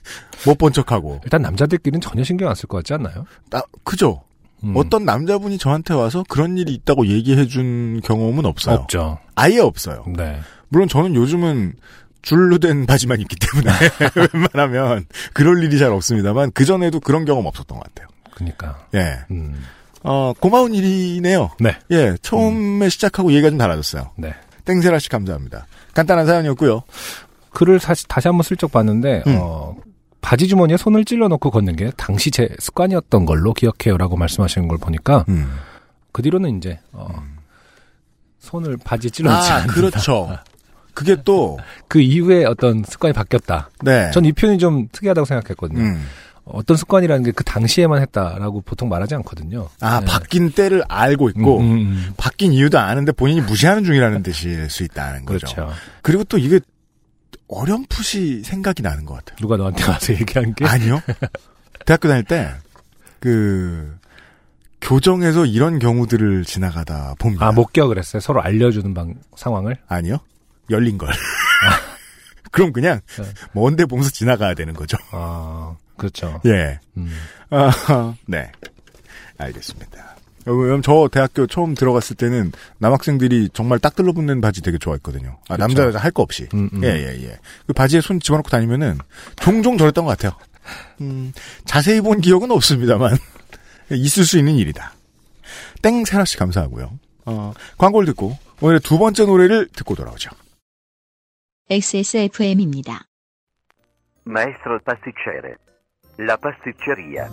못본 척하고. 일단 남자들끼리는 전혀 신경 안 쓸 것 같지 않나요? 나 그죠. 음. 어떤 남자분이 저한테 와서 그런 일이 있다고 얘기해 준 경험은 없어요. 없죠. 아예 없어요. 네. 물론 저는 요즘은 줄로 된 바지만 입기 때문에 웬만하면 그럴 일이 잘 없습니다만 그 전에도 그런 경험 없었던 것 같아요. 그러니까. 예. 음. 어, 고마운 일이네요. 네. 예, 처음에 시작하고 얘기가 좀 달라졌어요. 네. 땡세라 씨 감사합니다. 간단한 사연이었고요. 글을 사실 다시 한번 슬쩍 봤는데 음. 어, 바지 주머니에 손을 찔러 넣고 걷는 게 당시 제 습관이었던 걸로 기억해요라고 말씀하시는 걸 보니까 음. 그 뒤로는 이제 어, 손을 바지에 찔러 넣지 아, 않는다. 그렇죠. 그게 또, 그 이후에 어떤 습관이 바뀌었다. 네. 전 이 표현이 좀 특이하다고 생각했거든요. 음. 어떤 습관이라는 게 그 당시에만 했다라고 보통 말하지 않거든요. 아, 네. 바뀐 때를 알고 있고, 음, 음, 음. 바뀐 이유도 아는데 본인이 무시하는 중이라는 뜻일 수 있다는 거죠. 그렇죠. 그리고 또 이게 어렴풋이 생각이 나는 것 같아요. 누가 너한테 와서 얘기한 게 아니요. 대학교 다닐 때, 그, 교정에서 이런 경우들을 지나가다 봅니다. 아, 목격을 했어요. 서로 알려주는 방, 상황을. 아니요. 열린 걸. 그럼 그냥 네. 먼데 보면서 지나가야 되는 거죠. 아, 그렇죠. 예. 음. 아, 네. 알겠습니다. 왜냐면 저 대학교 처음 들어갔을 때는 남학생들이 정말 딱 들러붙는 바지 되게 좋아했거든요. 아, 그쵸. 남자 여자 할 거 없이. 음, 음. 예, 예, 예. 그 바지에 손 집어넣고 다니면은 종종 저랬던 것 같아요. 음, 자세히 본 기억은 없습니다만 있을 수 있는 일이다. 땡 세라 씨 감사하고요. 어, 광고를 듣고 오늘의 두 번째 노래를 듣고 돌아오죠. XSFM입니다. Maestro pasticcere. La pasticceria.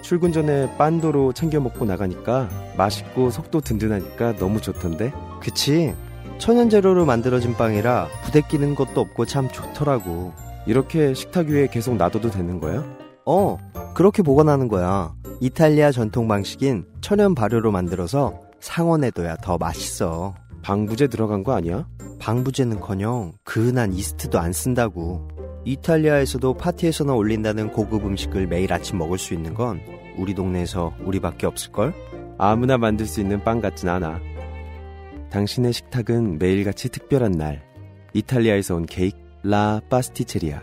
출근 전에 빤도로 챙겨 먹고 나가니까 맛있고 속도 든든하니까 너무 좋던데. 그치. 천연 재료로 만들어진 빵이라 부대 끼는 것도 없고 참 좋더라고. 이렇게 식탁 위에 계속 놔둬도 되는 거야? 어, 그렇게 보관하는 거야. 이탈리아 전통 방식인 천연 발효로 만들어서 상온에둬야 더 맛있어. 방부제 들어간 거 아니야? 방부제는커녕 그은한 이스트도 안 쓴다고. 이탈리아에서도 파티에서나 올린다는 고급 음식을 매일 아침 먹을 수 있는 건 우리 동네에서 우리밖에 없을걸? 아무나 만들 수 있는 빵 같진 않아. 당신의 식탁은 매일같이 특별한 날. 이탈리아에서 온 케이크 라 파스티체리아.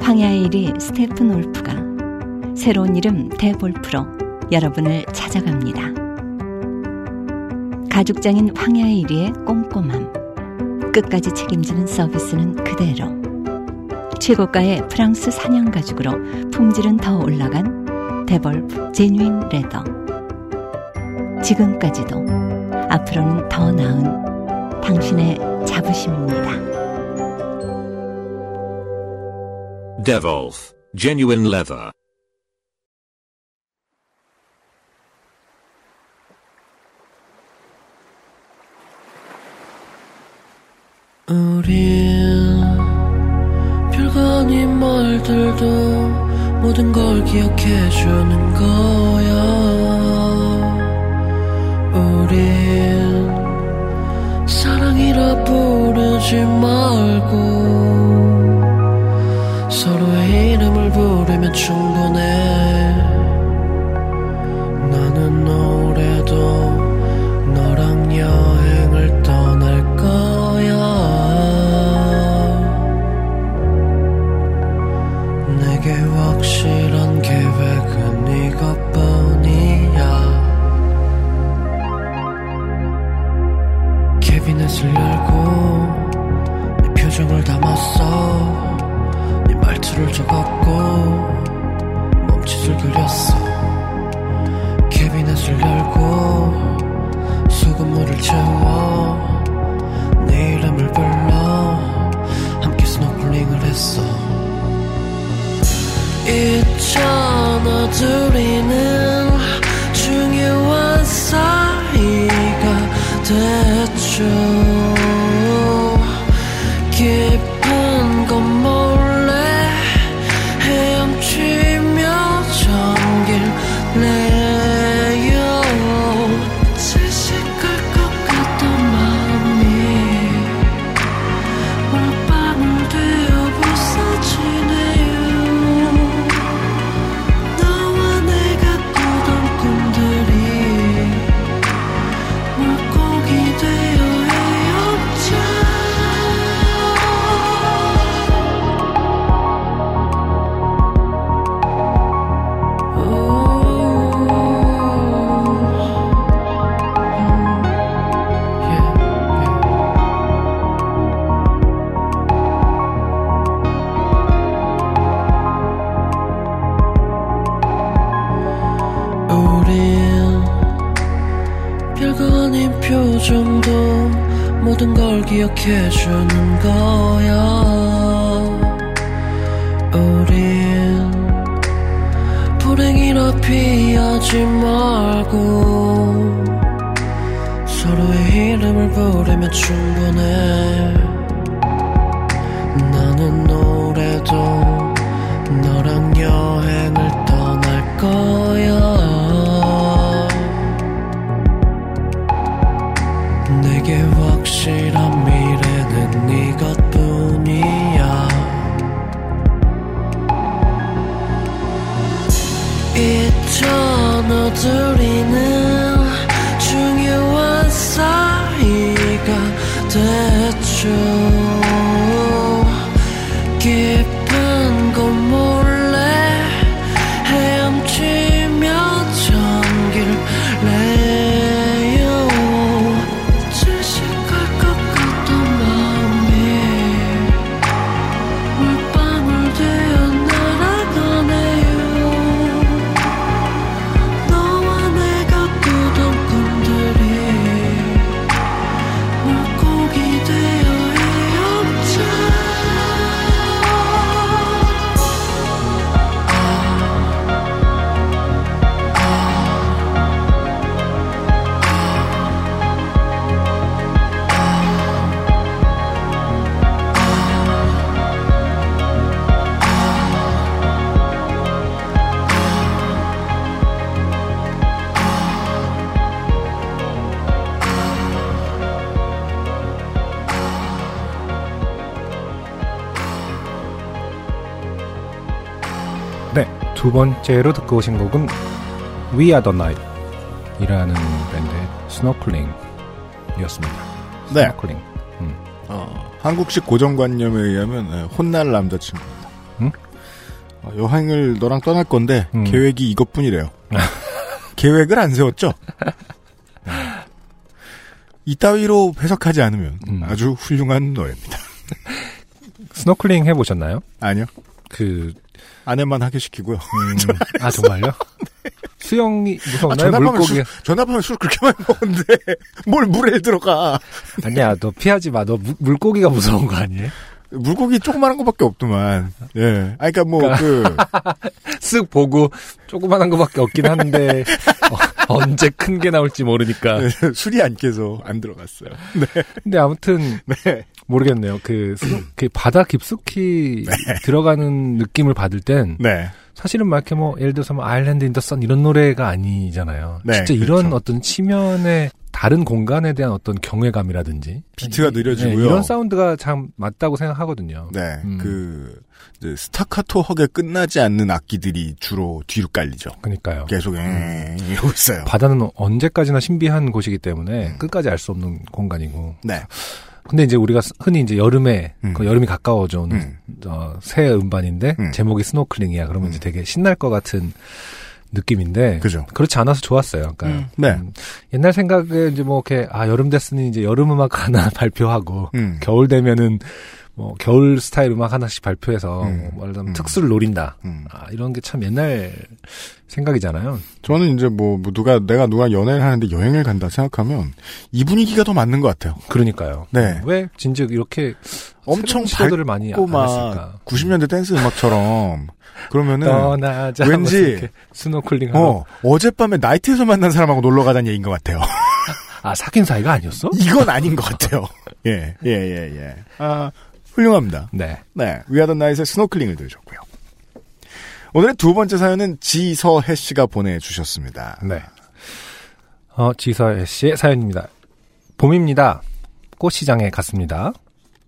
황야의 1위 스테픈 올프가 새로운 이름 대볼프로 여러분을 찾아갑니다. 가죽장인 황야의 1위의 꼼꼼함. 끝까지 책임지는 서비스는 그대로. 최고가의 프랑스 사냥 가죽으로 품질은 더 올라간 데볼프 제뉴인 레더. 지금까지도 앞으로는 더 나은 당신의 자부심입니다. Devolf, genuine leather. 우린 별거 아닌 말들도 모든 걸 기억해주는 거야. 우린 사랑이라 부르지 말고 서로의 이름을 부르면 충분해. 나는 올 있잖아 둘이는 중요한 사이가 됐죠 번째로 듣고 오신 곡은 We Are The Night 이라는 밴드의 스노클링 이었습니다. 네. 스노클링. 음. 어, 한국식 고정관념에 의하면 에, 혼날 남자친구입니다. 응? 어, 여행을 너랑 떠날 건데 음. 계획이 이것뿐이래요. 계획을 안 세웠죠? 네. 이따위로 해석하지 않으면 음. 아주 훌륭한 노예입니다. 스노클링 해보셨나요? 아니요. 그, 아내만 하게 시키고요. 음, 아, 정말요? 수영이 아, 무서웠나요? 전화하면 물고기. 술, 전화하면 술 그렇게 많이 먹었는데 뭘 물에 들어가. 아니야, 너 피하지 마. 너 무- 물고기가 무서운 거 아니에요? 물고기 조그마한 거밖에 없더만. 예. 아, 그니까 뭐, 그, 쓱 보고 조그만한 거밖에 없긴 한데 어, 언제 큰 게 나올지 모르니까. 네, 술이 안 깨서 안 들어갔어요. 네. 근데 아무튼 네. 모르겠네요. 그, 스- 그 바다 깊숙이 들어가는 느낌을 받을 땐 네. 사실은 막 이렇게 뭐 예를 들어서 뭐 Island in the Sun 이런 노래가 아니잖아요. 네, 진짜 이런 그렇죠. 어떤 치면의 다른 공간에 대한 어떤 경외감이라든지 비트가 느려지고요. 네, 이런 사운드가 참 맞다고 생각하거든요. 네. 음. 그, 이제 스타카토하게 끝나지 않는 악기들이 주로 뒤로 깔리죠. 그러니까요. 계속, 에 이러고 있어요. 바다는 언제까지나 신비한 곳이기 때문에 음. 끝까지 알 수 없는 공간이고. 네. 근데 이제 우리가 흔히 이제 여름에 음. 그 여름이 가까워져 오는 음. 어, 새 음반인데 음. 제목이 스노클링이야. 그러면 이제 되게 신날 것 같은 느낌인데 그죠. 그렇지 않아서 좋았어요. 그러니까 음. 네. 음, 옛날 생각에 이제 뭐 이렇게 아 여름 됐으니 이제 여름 음악 하나 발표하고 음. 겨울 되면은 뭐 겨울 스타일 음악 하나씩 발표해서 음. 뭐 말하자면 음. 특수를 노린다. 음. 아, 이런 게 참 옛날 생각이잖아요. 저는 이제 뭐, 뭐 누가, 내가 누가 연애를 하는데 여행을 간다 생각하면 이 분위기가 더 맞는 것 같아요. 그러니까요. 네. 왜 진즉 이렇게 엄청 시도들을 많이 안 막 했을까? 90년대 댄스 음악처럼 그러면은 떠나자 왠지- 스노클링 하고 어 어젯밤에 나이트에서 만난 사람하고 놀러 가자는 얘기인 것 같아요. 아 사귄 사이가 아니었어? 이건 아닌 것 같아요. 예, 예, 예, 예. 아, 훌륭합니다. 네. 네. We Are The Night의 스노클링을 들으셨고요. 오늘의 두 번째 사연은 지서혜 씨가 보내주셨습니다. 네. 어, 지서혜 씨의 사연입니다. 봄입니다. 꽃시장에 갔습니다.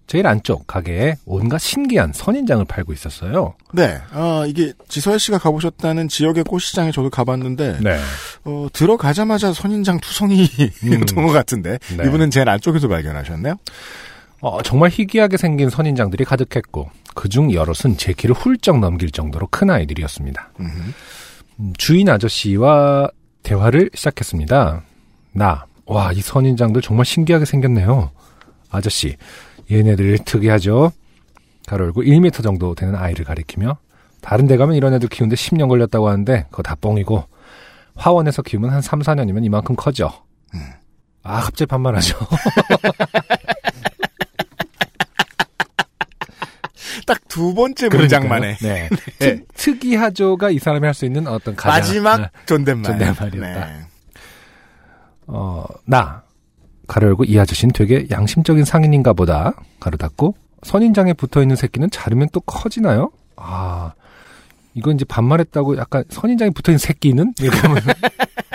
제일 안쪽 가게에 온갖 신기한 선인장을 팔고 있었어요. 네. 아, 이게 지서혜 씨가 가보셨다는 지역의 꽃시장에 저도 가봤는데, 네. 어, 들어가자마자 선인장 투성이였던 것 같은데, 네. 이분은 제일 안쪽에서 발견하셨네요? 어, 정말 희귀하게 생긴 선인장들이 가득했고 그중 여럿은 제 키를 훌쩍 넘길 정도로 큰 아이들이었습니다. 음, 주인 아저씨와 대화를 시작했습니다. 나, 와, 이 선인장들 정말 신기하게 생겼네요. 아저씨, 얘네들 특이하죠? 가로 열고 1m 정도 되는 아이를 가리키며 다른 데 가면 이런 애들 키우는데 10년 걸렸다고 하는데 그거 다 뻥이고 화원에서 키우면 한 3, 4년이면 이만큼 커져. 음. 아, 갑자기 반말하죠. 딱 두 번째. 문장만에 네. 네. 특, 특이하죠가 이 사람이 할 수 있는 어떤 가장 마지막 네. 존댓말. 존댓말이었다. 네. 어, 나 가로 열고 이 아저씨는 되게 양심적인 상인인가 보다 가로 닫고 선인장에 붙어 있는 새끼는 자르면 또 커지나요? 아 이건 이제 반말했다고 약간 선인장에 붙어 있는 새끼는 하면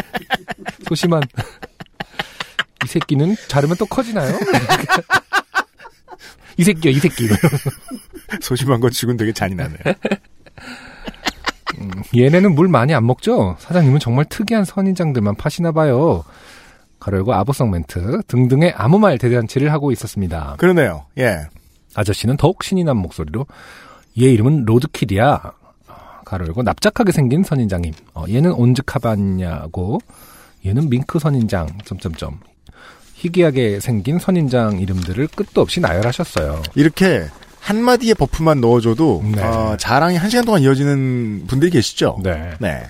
소심한 이 새끼는 자르면 또 커지나요? 이 새끼요 이 새끼 소심한 것 치곤 되게 잔인하네. 음, 얘네는 물 많이 안 먹죠? 사장님은 정말 특이한 선인장들만 파시나 봐요. 가로 열고 아보성 멘트 등등의 아무 말 대잔치를 하고 있었습니다. 그러네요. 예. 아저씨는 더욱 신이 난 목소리로 얘 이름은 로드킬이야. 가로 열고 납작하게 생긴 선인장임. 어, 얘는 온즈카바냐고 얘는 밍크 선인장. 점점점. 희귀하게 생긴 선인장 이름들을 끝도 없이 나열하셨어요. 이렇게 한마디의 buff만 넣어줘도 네. 어, 자랑이 한 시간 동안 이어지는 분들이 계시죠? 네. 네.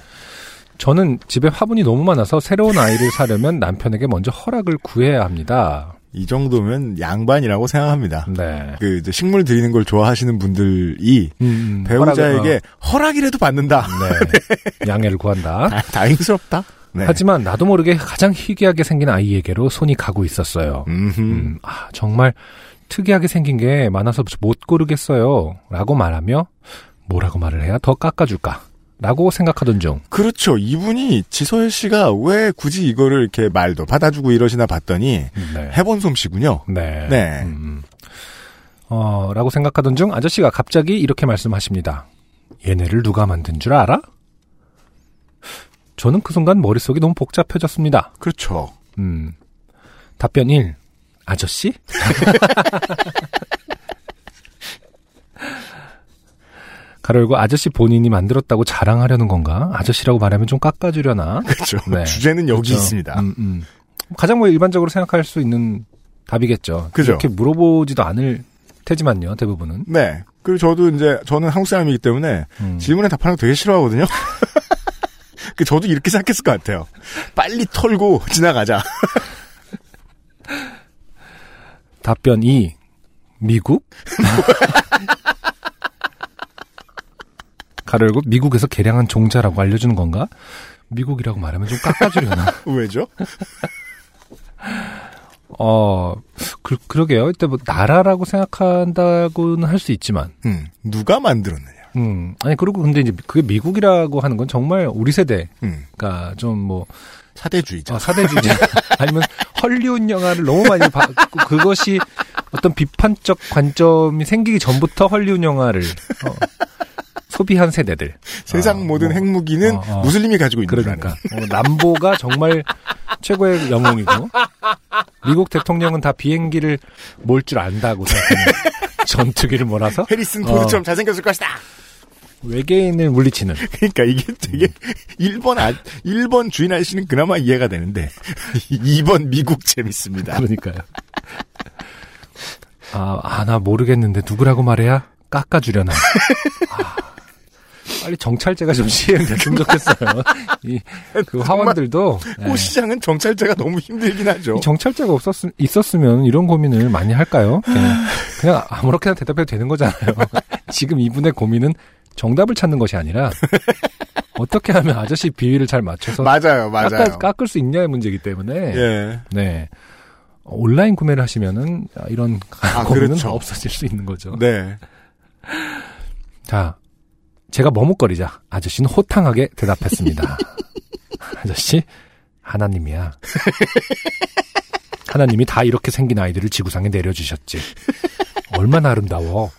저는 집에 화분이 너무 많아서 새로운 아이를 사려면 남편에게 먼저 허락을 구해야 합니다. 이 정도면 양반이라고 생각합니다. 네. 그 이제 식물 들이는 걸 좋아하시는 분들이 음, 배우자에게 허락이라도 받는다. 네. 양해를 구한다. 다, 다행스럽다. 네. 하지만 나도 모르게 가장 희귀하게 생긴 아이에게로 손이 가고 있었어요. 음, 아, 정말 특이하게 생긴 게 많아서 못 고르겠어요. 라고 말하며 뭐라고 말을 해야 더 깎아줄까? 라고 생각하던 중. 그렇죠. 이분이 지소연 씨가 왜 굳이 이거를 이렇게 말도 받아주고 이러시나 봤더니 네. 해본 솜씨군요. 네. 네. 음, 어, 라고 생각하던 중 아저씨가 갑자기 이렇게 말씀하십니다. 얘네를 누가 만든 줄 알아? 저는 그 순간 머릿속이 너무 복잡해졌습니다. 그렇죠. 음. 답변 1. 아저씨? 가로 열고 아저씨 본인이 만들었다고 자랑하려는 건가? 아저씨라고 말하면 좀 깎아주려나? 그렇죠. 네. 주제는 여기 그렇죠. 있습니다. 음, 음. 가장 뭐 일반적으로 생각할 수 있는 답이겠죠. 그죠. 이렇게 물어보지도 않을 테지만요, 대부분은. 네. 그리고 저도 이제 저는 한국 사람이기 때문에 음. 질문에 답하는 거 되게 싫어하거든요. 그 저도 이렇게 생각했을 것 같아요. 빨리 털고 지나가자. 답변 2. 미국? 가로 열고 미국에서 개량한 종자라고 알려주는 건가? 미국이라고 말하면 좀 깎아주려나? 왜죠? 어, 그, 그러게요. 이때 뭐, 나라라고 생각한다고는 할 수 있지만, 음, 누가 만들었느냐. 음, 아니, 그리고 근데 이제 그게 미국이라고 하는 건 정말 우리 세대가 음, 좀 뭐, 사대주의자. 어, 사대주의자. 아니면 헐리우드 영화를 너무 많이 봐, 그- 그것이 어떤 비판적 관점이 생기기 전부터 헐리우드 영화를, 어, 소비한 세대들. 세상 어, 모든 뭐, 핵무기는 어, 어. 무슬림이 가지고 있는 그러니까 어, 남보가 정말 최고의 영웅이고 미국 대통령은 다 비행기를 몰 줄 안다고 생각하는 전투기를 몰아서 해리슨 어. 포드처럼 잘생겼을 것이다. 외계인을 물리치는 그러니까 이게 되게 1번 아, 1번 주인 아저씨는 그나마 이해가 되는데 2번 미국 재밌습니다. 그러니까요. 아, 아, 나 모르겠는데 누구라고 말해야 깎아주려나. 아, 빨리 정찰제가 좀 시행됐으면 좋겠어요. 이, 그 화원들도. 예. 호 시장은 정찰제가 너무 힘들긴 하죠. 이 정찰제가 없었, 있었으면 이런 고민을 많이 할까요? 그냥, 그냥 아무렇게나 대답해도 되는 거잖아요. 지금 이분의 고민은 정답을 찾는 것이 아니라 어떻게 하면 아저씨 비위를 잘 맞춰서 맞아요, 맞아요. 깎을 수 있냐의 문제이기 때문에 예. 네 온라인 구매를 하시면은 이런 아, 고민은 그렇죠. 없어질 수 있는 거죠. 네. 자, 제가 머뭇거리자 아저씨는 호탕하게 대답했습니다. 아저씨, 하나님이야. 하나님이 다 이렇게 생긴 아이들을 지구상에 내려주셨지. 얼마나 아름다워.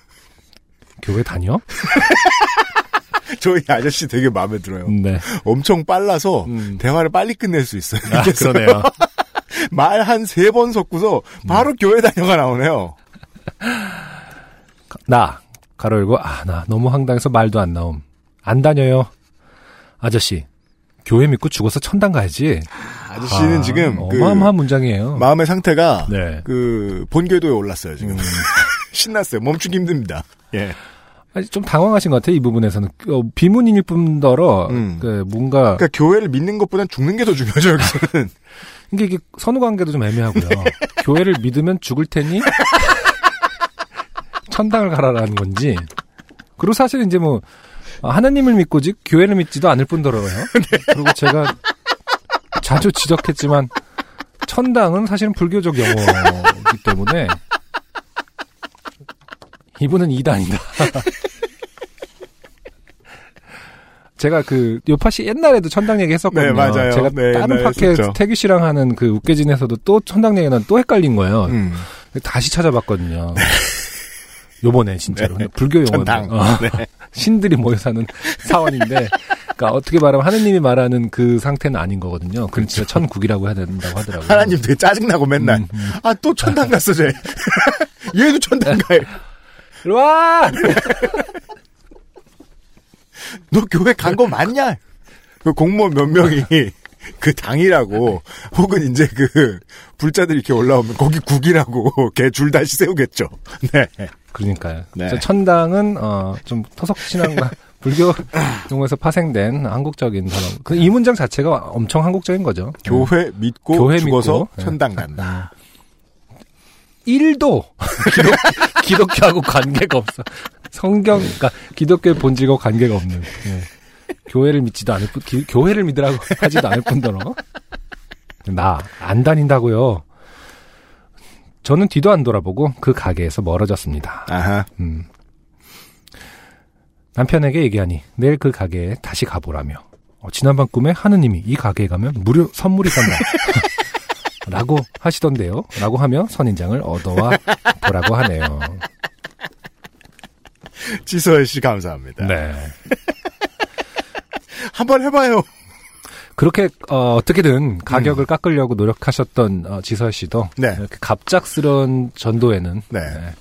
교회 다녀? 저희 아저씨 되게 마음에 들어요. 네. 엄청 빨라서 음. 대화를 빨리 끝낼 수 있어요. 아, 그러네요. 말 한 세 번 섞고서 바로 음. 교회 다녀가 나오네요. 나, 가로 열고, 아, 나 너무 황당해서 말도 안 나옴. 안 다녀요. 아저씨, 교회 믿고 죽어서 천당 가야지. 아저씨는 아, 지금 그 어마어마한 문장이에요. 마음의 상태가 네. 그 본궤도에 올랐어요 지금. 음. 신났어요. 멈추기 힘듭니다. 예. 아니, 좀 당황하신 것 같아요, 이 부분에서는. 어, 비문인일 뿐더러, 음. 그, 뭔가, 그러니까 교회를 믿는 것보단 죽는 게 더 중요하죠 여기서는. 이게, 이게 선후 관계도 좀 애매하고요. 교회를 믿으면 죽을 테니 천당을 가라라는 건지. 그리고 사실 이제 뭐 하나님을 믿고 지 교회를 믿지도 않을 뿐더러요. 그리고 제가 자주 지적했지만 천당은 사실은 불교적 용어이기 때문에 이분은 이단이다. 제가 그 요파 씨 옛날에도 천당 얘기 했었거든요. 네, 맞아요. 제가 네, 다른 팟캐스트. 태규 씨랑 하는 그 웃겨진에서도 또 천당 얘기는 또 헷갈린 거예요. 음. 다시 찾아봤거든요. 요번에 진짜로 네. 불교 용어 천당. 어, 네. 신들이 모여 사는 사원인데 그러니까 어떻게 말하면 하느님이 말하는 그 상태는 아닌 거거든요. 그건 진짜 천국이라고 해야 된다고 하더라고요. 하나님 되게 짜증나고 맨날 음, 아또 천당 갔어 쟤. 얘도 천당 가요. 이리 와! 너 교회 간 거 맞냐? 그 공무원 몇 명이 그 당이라고 혹은 이제 그 불자들이 이렇게 올라오면 거기 국이라고 걔줄 다시 세우겠죠. 네. 그러니까요. 네. 천당은 어, 좀 토속 신앙과 불교 용어에서 파생된 한국적인 단어. 그 이 문장 자체가 엄청 한국적인 거죠. 교회 믿고 교회 죽어서 믿고, 네. 천당 간다. 1도 기독, 기독교하고 관계가 없어. 성경, 그러니까 기독교의 본질과 관계가 없는. 예. 교회를 믿지도 않을 뿐, 기- 교회를 믿으라고 하지도 않을 뿐더러. 나 안 다닌다고요. 저는 뒤도 안 돌아보고 그 가게에서 멀어졌습니다. 아하. 음. 남편에게 얘기하니 내일 그 가게에 다시 가보라며 어, 지난밤 꿈에 하느님이 이 가게에 가면 무료 선물이 간다. 라고 하시던데요. 라고 하며 선인장을 얻어와 보라고 하네요. 지서연 씨 감사합니다. 네. 한번 해봐요. 그렇게 어, 어떻게든 가격을 깎으려고 노력하셨던 어, 지서 씨도 네. 이렇게 갑작스러운 전도에는 네. 네.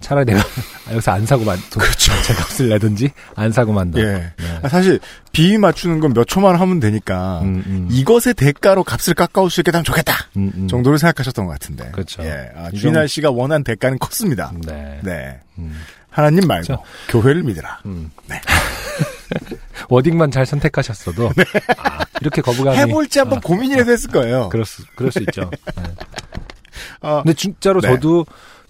차라리 내가 여기서 안 사고 만 그렇죠. 제 값을 내든지 안 사고 만다. 예. 네. 아, 사실 비 맞추는 건 몇 초만 하면 되니까 음, 음. 이것의 대가로 값을 깎아올 수 있게 되면 좋겠다. 음, 음. 정도를 생각하셨던 것 같은데. 그렇죠. 예. 아, 이 주인아 씨가 원한 대가는 컸습니다. 네. 네. 음. 하나님 말고 그렇죠. 교회를 믿으라. 음. 네. 워딩만 잘 선택하셨어도 아, 이렇게 거부감이 해볼지 한번 고민이라도 했을 거예요. 그럴 수 그럴 수 있죠. 네. 어, 근데 진짜로 네. 저도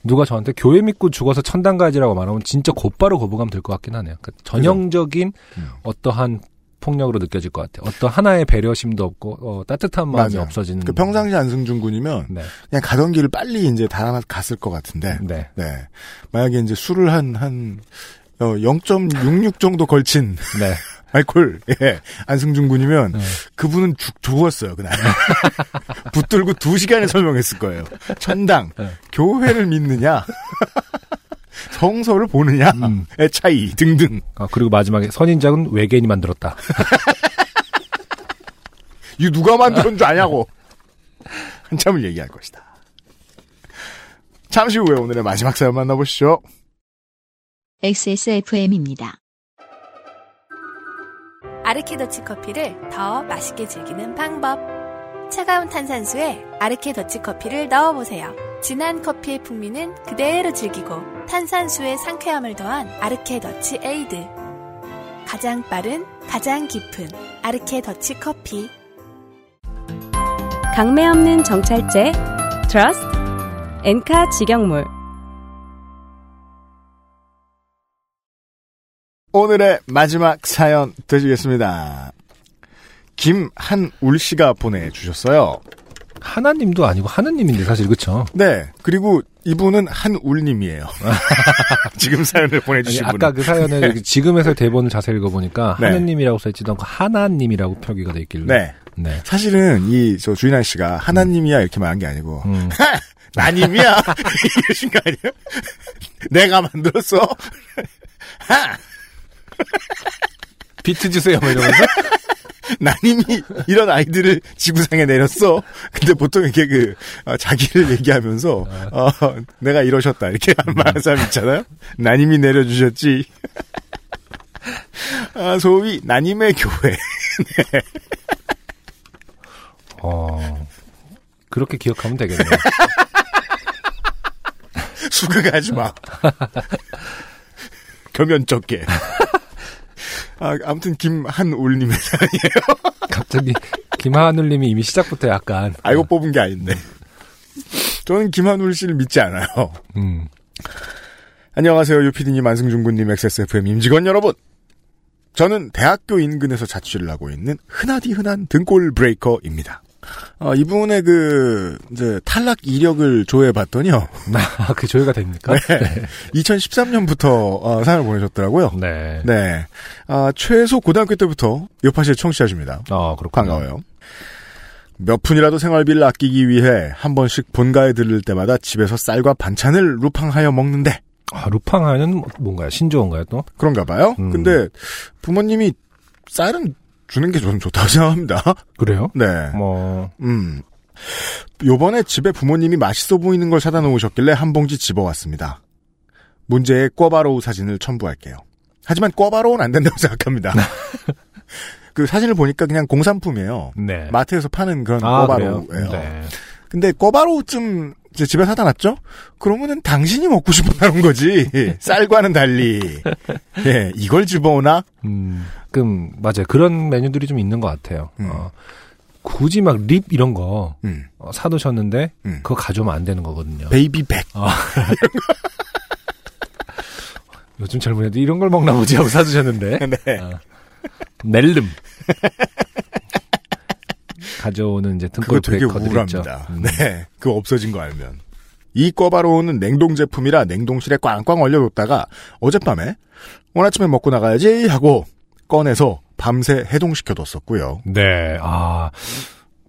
누가 저한테 교회 믿고 죽어서 천당 가지라고 말하면 진짜 곧바로 거부감 들 것 같긴 하네요. 그러니까 전형적인 음. 어떠한 폭력으로 느껴질 것 같아요. 어떤 하나의 배려심도 없고 어, 따뜻한 마음이 맞아요. 없어지는. 그 평상시 안승준 군이면 네, 그냥 가던 길을 빨리 이제 달아갔을 것 같은데. 네, 네. 만약에 이제 술을 한, 한, 어, 0.66 정도 걸친 네. 알콜, 예. 안승준 군이면 네. 그분은 죽, 죽었어요, 그날. 붙들고 두 시간을 설명했을 거예요. 천당, 네. 교회를 믿느냐, 성서를 보느냐의 음. 차이 등등. 아, 그리고 마지막에 선인장은 외계인이 만들었다. 이 누가 만들었는 줄 아냐고. 한참을 얘기할 것이다. 잠시 후에 오늘의 마지막 사연 만나보시죠. XSFM입니다. 아르케더치 커피를 더 맛있게 즐기는 방법. 차가운 탄산수에 아르케더치 커피를 넣어보세요. 진한 커피의 풍미는 그대로 즐기고 탄산수의 상쾌함을 더한 아르케더치 에이드. 가장 빠른, 가장 깊은 아르케더치 커피. 강매 없는 정찰제 트러스트 엔카 직영몰 오늘의 마지막 사연 되시겠습니다. 김한울 씨가 보내주셨어요. 하나님도 아니고 하느님인데 사실 그렇죠. 네. 그리고 이분은 한울님이에요. 지금 사연을 보내주신 아까 분은. 그 사연에 여기 지금에서 대본을 자세히 읽어보니까 네. 하느님이라고 써있지도 않고 하나님이라고 표기가 돼 있길래. 네. 네. 사실은 이 저 주인아 씨가 하나님이야 이렇게 말한 게 아니고 음. 나님이야 이러신 거 아니에요? 내가 만들었어. 하 비트 주세요, 뭐 이러면서. 나님이 이런 아이들을 지구상에 내렸어. 근데 보통 이렇게 그 어, 자기를 얘기하면서 어, 내가 이러셨다 이렇게 말하는 사람 있잖아요. 나님이 내려주셨지. 아, 소위 나님의 교회. 어, 그렇게 기억하면 되겠네요. 수긍하지 마. 겸연쩍게. 아, 아무튼 김한울님의 사연이에요. 갑자기 김하늘님이 이미 시작부터 약간 알고 뽑은 게 아닌데. 저는 김한울 씨를 믿지 않아요. 음. 안녕하세요. 유피디님, 안승준 군님, XSFM 임직원 여러분. 저는 대학교 인근에서 자취를 하고 있는 흔하디 흔한 등골 브레이커입니다. 어, 이분의 그, 이제, 탈락 이력을 조회해봤더니요. 아, 그 조회가 됩니까? 네. 2013년부터, 어, 사연을 보내셨더라고요. 네. 네. 아, 최소 고등학교 때부터 요파시에 청취하십니다. 아, 그렇군요. 반가워요. 몇 푼이라도 생활비를 아끼기 위해 한 번씩 본가에 들를 때마다 집에서 쌀과 반찬을 루팡하여 먹는데, 아, 루팡하는 뭔가요? 신조어인가요, 또? 그런가 봐요. 음. 근데 부모님이 쌀은 주는 게 저는 좋다고 생각합니다. 그래요? 네. 뭐, 음. 요번에 집에 부모님이 맛있어 보이는 걸 사다 놓으셨길래 한 봉지 집어왔습니다. 문제의 꿔바로우 사진을 첨부할게요. 하지만 꿔바로우는 안 된다고 생각합니다. 그 사진을 보니까 그냥 공산품이에요. 네. 마트에서 파는 그런 아, 꿔바로우예요. 네. 근데 꿔바로우쯤 이제 집에 사다 놨죠? 그러면은 당신이 먹고 싶어하는 거지. 쌀과는 달리. 예, 이걸 집어오나? 음, 그럼, 맞아요. 그런 메뉴들이 좀 있는 것 같아요. 음. 어, 굳이 막 rib 이런 거, 음. 어, 사두셨는데, 음. 그거 가져오면 안 되는 거거든요. baby back. 요즘 젊은 애들 이런 걸 먹나 보지 하고 사두셨는데. 네. 어. 넬름. 가져오는 이제 그거 등골 되게 breaker들 있죠. 우울합니다. 음. 네. 그거 없어진 거 알면. 이 꿔바로우는 냉동 제품이라 냉동실에 꽝꽝 얼려뒀다가 어젯밤에 오늘 아침에 먹고 나가야지 하고 꺼내서 밤새 해동시켜뒀었고요. 네, 아,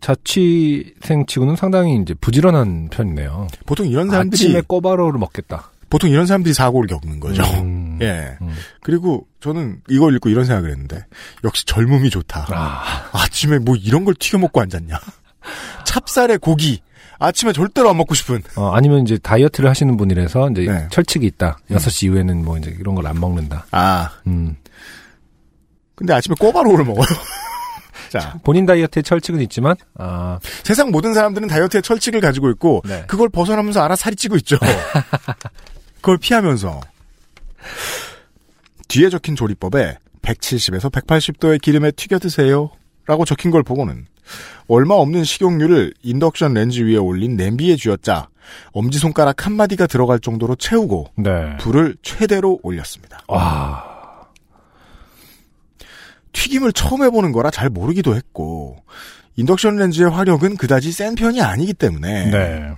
자취생 치고는 상당히 이제 부지런한 편이네요. 보통 이런 사람들이 아침에 꼬바로우를 먹겠다. 보통 이런 사람들이 사고를 겪는 거죠. 음. 예. 음. 그리고 저는 이걸 읽고 이런 생각을 했는데 역시 젊음이 좋다. 아, 아침에 뭐 이런 걸 튀겨 먹고 앉았냐. 찹쌀에 고기. 아침에 절대로 안 먹고 싶은. 어, 아니면 이제 다이어트를 하시는 분이라서 이제 네. 철칙이 있다. 6시 이후에는 뭐 이제 이런 걸 안 먹는다. 아, 음. 근데 아침에 꼬바로우를 먹어요. 자, 본인 다이어트의 철칙은 있지만, 아, 세상 모든 사람들은 다이어트의 철칙을 가지고 있고 네. 그걸 벗어나면서 알아 살이 찌고 있죠. 그걸 피하면서 뒤에 적힌 조리법에 170에서 180도의 기름에 튀겨 드세요. 라고 적힌 걸 보고는 얼마 없는 식용유를 인덕션 렌즈 위에 올린 냄비에 쥐었자 엄지손가락 한 마디가 들어갈 정도로 채우고 네. 불을 최대로 올렸습니다. 와, 튀김을 처음 해보는 거라 잘 모르기도 했고 인덕션 렌즈의 화력은 그다지 센 편이 아니기 때문에 네.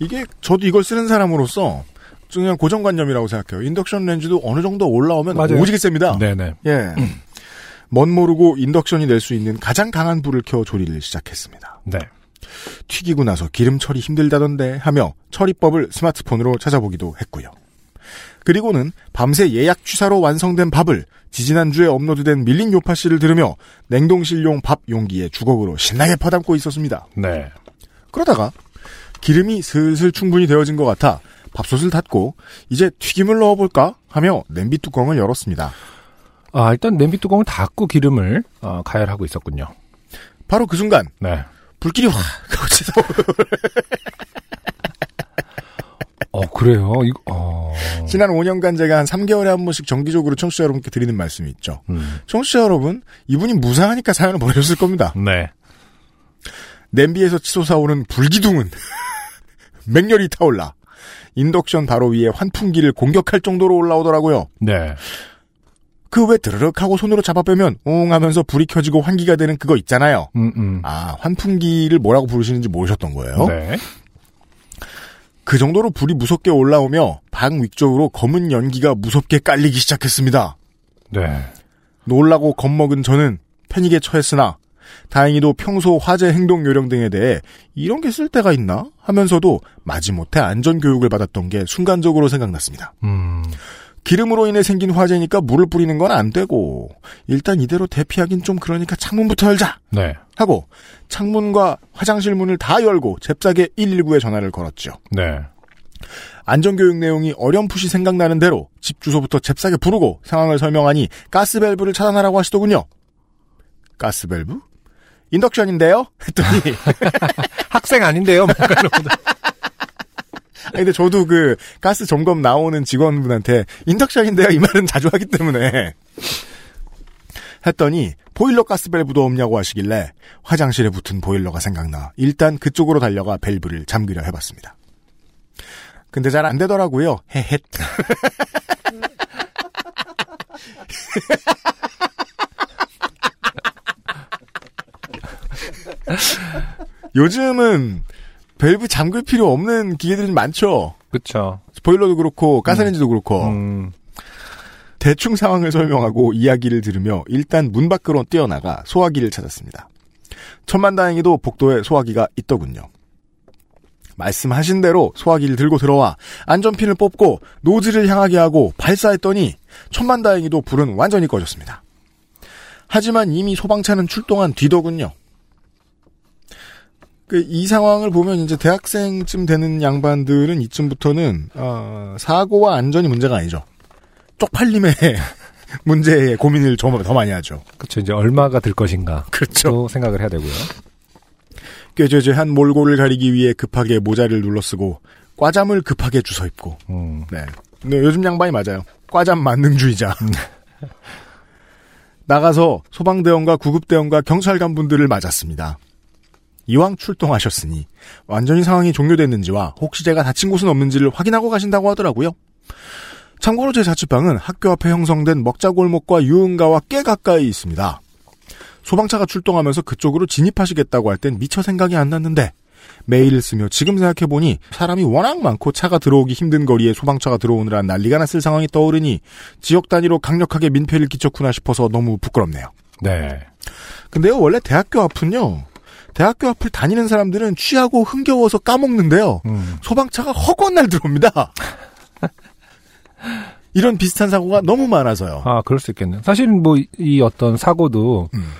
이게 저도 이걸 쓰는 사람으로서 그냥 고정관념이라고 생각해요. 인덕션 렌즈도 어느 정도 올라오면 맞아요. 오지게 셉니다. 네네. 예. 멋 모르고 인덕션이 낼 수 있는 가장 강한 불을 켜 조리를 시작했습니다. 네. 튀기고 나서 기름 처리 힘들다던데 하며 처리법을 스마트폰으로 찾아보기도 했고요. 그리고는 밤새 예약 취사로 완성된 밥을 지지난주에 업로드된 밀린 요파 씨를 들으며 냉동실용 밥 용기에 주걱으로 신나게 퍼담고 있었습니다. 네. 그러다가 기름이 슬슬 충분히 되어진 것 같아 밥솥을 닫고 이제 튀김을 넣어볼까 하며 냄비 뚜껑을 열었습니다. 아, 일단 냄비 뚜껑을 닫고 기름을 어, 가열하고 있었군요. 바로 그 순간 네. 불길이 확 거치서 어, 그래요? 이거, 어. 지난 5년간 제가 한 3개월에 한 번씩 정기적으로 청취자 여러분께 드리는 말씀이 있죠. 음. 청취자 여러분, 이분이 무사하니까 사연을 보내셨을 겁니다. 네. 냄비에서 치솟아오는 불기둥은 맹렬히 타올라 인덕션 바로 위에 환풍기를 공격할 정도로 올라오더라고요. 네. 그 왜 드르륵 하고 손으로 잡아 빼면 웅 하면서 불이 켜지고 환기가 되는 그거 있잖아요. 음, 음. 아, 환풍기를 뭐라고 부르시는지 모르셨던 거예요. 네. 그 정도로 불이 무섭게 올라오며 방 위쪽으로 검은 연기가 무섭게 깔리기 시작했습니다. 네. 놀라고 겁먹은 저는 패닉에 처했으나 다행히도 평소 화재 행동 요령 등에 대해 이런 게쓸 때가 있나 하면서도 마지못해 안전 교육을 받았던 게 순간적으로 생각났습니다. 음. 기름으로 인해 생긴 화재니까 물을 뿌리는 건 안 되고 일단 이대로 대피하긴 좀 그러니까 창문부터 열자 네. 하고 창문과 화장실 문을 다 열고 잽싸게 119에 전화를 걸었죠. 네. 안전교육 내용이 어렴풋이 생각나는 대로 집 주소부터 잽싸게 부르고 상황을 설명하니 가스밸브를 차단하라고 하시더군요. 가스밸브? 인덕션인데요? 했더니 학생 아닌데요? 뭐. 아니, 근데 저도 그 가스 점검 나오는 직원분한테 인덕션인데요 이 말은 자주 하기 때문에 했더니 보일러 가스 밸브도 없냐고 하시길래 화장실에 붙은 보일러가 생각나 일단 그쪽으로 달려가 밸브를 잠그려 해봤습니다. 근데 잘 안 되더라고요. 헤헷. 요즘은 밸브 잠글 필요 없는 기계들이 많죠. 그쵸. 보일러도 그렇고 가스레인지도 그렇고 음, 대충 상황을 설명하고 이야기를 들으며 일단 문 밖으로 뛰어나가 소화기를 찾았습니다. 천만다행히도 복도에 소화기가 있더군요. 말씀하신 대로 소화기를 들고 들어와 안전핀을 뽑고 노즐을 향하게 하고 발사했더니 천만다행히도 불은 완전히 꺼졌습니다. 하지만 이미 소방차는 출동한 뒤더군요. 그 이 상황을 보면 이제 대학생쯤 되는 양반들은 이쯤부터는 어, 사고와 안전이 문제가 아니죠. 쪽팔림의 문제에 고민을 좀더 많이 하죠. 그쵸. 이제 얼마가 들 것인가. 그렇죠. 또 생각을 해야 되고요. 꾀죄죄한 몰골을 가리기 위해 급하게 모자를 눌러쓰고 과잠을 급하게 주워 입고 음, 네. 네, 요즘 양반이 맞아요. 과잠 만능주의자. 나가서 소방대원과 구급대원과 경찰관 분들을 맞았습니다. 이왕 출동하셨으니 완전히 상황이 종료됐는지와 혹시 제가 다친 곳은 없는지를 확인하고 가신다고 하더라고요. 참고로 제 자취방은 학교 앞에 형성된 먹자골목과 유흥가와 꽤 가까이 있습니다. 소방차가 출동하면서 그쪽으로 진입하시겠다고 할 땐 미처 생각이 안 났는데 메일을 쓰며 지금 생각해보니 사람이 워낙 많고 차가 들어오기 힘든 거리에 소방차가 들어오느라 난리가 났을 상황이 떠오르니 지역 단위로 강력하게 민폐를 끼쳤구나 싶어서 너무 부끄럽네요. 네. 근데요 원래 대학교 앞은요 대학교 앞을 다니는 사람들은 취하고 흥겨워서 까먹는데요 음, 소방차가 허구한 날 들어옵니다. 이런 비슷한 사고가 너무 많아서요. 아, 그럴 수 있겠네요. 사실 뭐, 이- 이 어떤 사고도 음.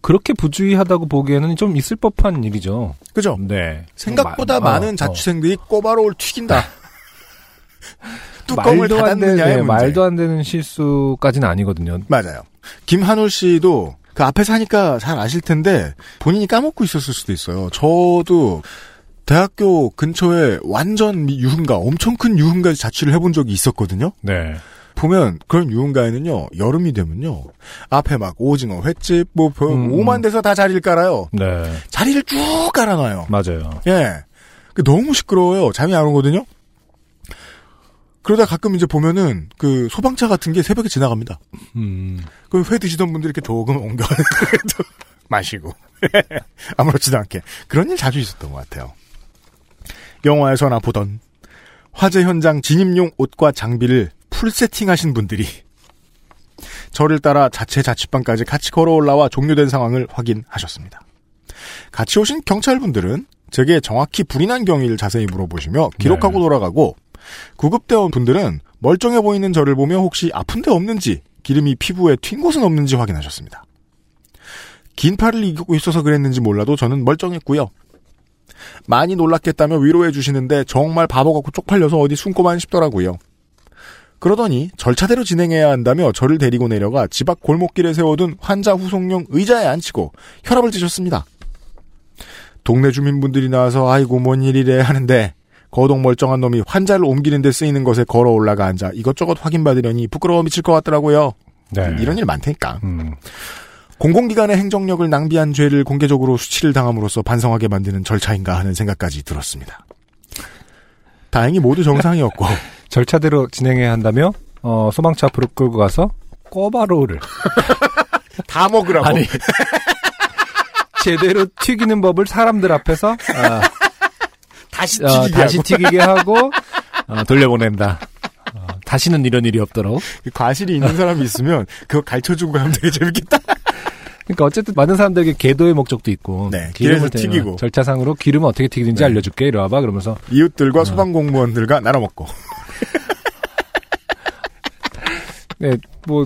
그렇게 부주의하다고 보기에는 좀 있을 법한 일이죠. 그죠? 네. 생각보다 마- 많은 어, 자취생들이 꼬바로우를 튀긴다. 어. 뚜껑을 말도 안 되는, 닫았느냐의 네. 말도 안 되는 실수까지는 아니거든요. 맞아요. 김한울 씨도 그 앞에 사니까 잘 아실 텐데 본인이 까먹고 있었을 수도 있어요. 저도 대학교 근처에 완전 유흥가, 엄청 큰 유흥가에 자취를 해본 적이 있었거든요. 네. 보면 그런 유흥가에는요 여름이 되면요 앞에 막 오징어 횟집 뭐 별- 음. 오만 데서 다 자리를 깔아요. 네. 자리를 쭉 깔아놔요. 맞아요. 예. 그 너무 시끄러워요. 잠이 안 오거든요. 그러다 가끔 이제 보면은 그 소방차 같은 게 새벽에 지나갑니다. 음. 그회 드시던 분들 이렇게 조금 옮겨 또 마시고 아무렇지도 않게 그런 일 자주 있었던 것 같아요. 영화에서나 보던 화재 현장 진입용 옷과 장비를 풀 세팅하신 분들이 저를 따라 자체 자취방까지 같이 걸어 올라와 종료된 상황을 확인하셨습니다. 같이 오신 경찰분들은 제게 정확히 불이 난 경위를 자세히 물어보시며 기록하고 네. 돌아가고 구급대원 분들은 멀쩡해 보이는 저를 보며 혹시 아픈 데 없는지 기름이 피부에 튄 곳은 없는지 확인하셨습니다. 긴 팔을 이기고 있어서 그랬는지 몰라도 저는 멀쩡했고요. 많이 놀랐겠다며 위로해 주시는데 정말 바보 같고 쪽팔려서 어디 숨고만 싶더라고요. 그러더니 절차대로 진행해야 한다며 저를 데리고 내려가 집 앞 골목길에 세워둔 환자 후송용 의자에 앉히고 혈압을 재셨습니다. 동네 주민분들이 나와서 아이고 뭔 일이래 하는데 거동 멀쩡한 놈이 환자를 옮기는 데 쓰이는 것에 걸어 올라가 앉아 이것저것 확인받으려니 부끄러워 미칠 것 같더라고요. 네. 이런 일 많다니까. 음. 공공기관의 행정력을 낭비한 죄를 공개적으로 수치를 당함으로써 반성하게 만드는 절차인가 하는 생각까지 들었습니다. 다행히 모두 정상이었고 절차대로 진행해야 한다며, 어, 소방차 앞으로 끌고 가서 꼬바로우를. 다 먹으라고. 아니. 제대로 튀기는 법을 사람들 앞에서, 아, 다시 어, 튀기게 다시 하고. 튀기게 하고, 어, 돌려보낸다. 어, 다시는 이런 일이 없도록. 과실이 있는 사람이 있으면 그거 가르쳐주고 가면 되게 재밌겠다. 그러니까 어쨌든 많은 사람들에게 계도의 목적도 있고 네, 기름을 튀기고. 절차상으로 기름을 어떻게 튀기는지 네. 알려줄게 이리 와봐 그러면서 이웃들과 소방공무원들과 나눠 먹고. 네, 뭐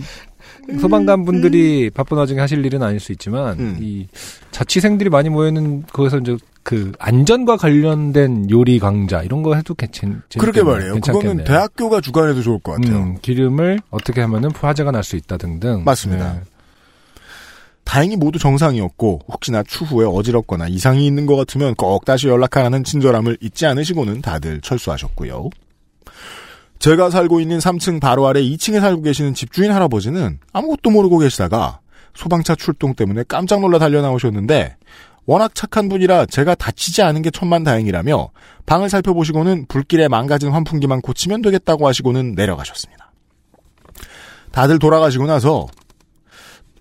소방관 분들이 바쁜 와중에 하실 일은 아닐 수 있지만 음. 이 자취생들이 많이 모여있는 거기서 이제 그 안전과 관련된 요리 강좌 이런 거 해도 괜찮 재밌겠네요. 말이에요. 괜찮겠네요. 그거는 대학교가 주관해도 좋을 것 같아요. 음, 기름을 어떻게 하면은 화재가 날 수 있다 등등 맞습니다. 네. 다행히 모두 정상이었고 혹시나 추후에 어지럽거나 이상이 있는 것 같으면 꼭 다시 연락하라는 친절함을 잊지 않으시고는 다들 철수하셨고요. 제가 살고 있는 3층 바로 아래 2층에 살고 계시는 집주인 할아버지는 아무것도 모르고 계시다가 소방차 출동 때문에 깜짝 놀라 달려 나오셨는데 워낙 착한 분이라 제가 다치지 않은 게 천만 다행이라며 방을 살펴보시고는 불길에 망가진 환풍기만 고치면 되겠다고 하시고는 내려가셨습니다. 다들 돌아가시고 나서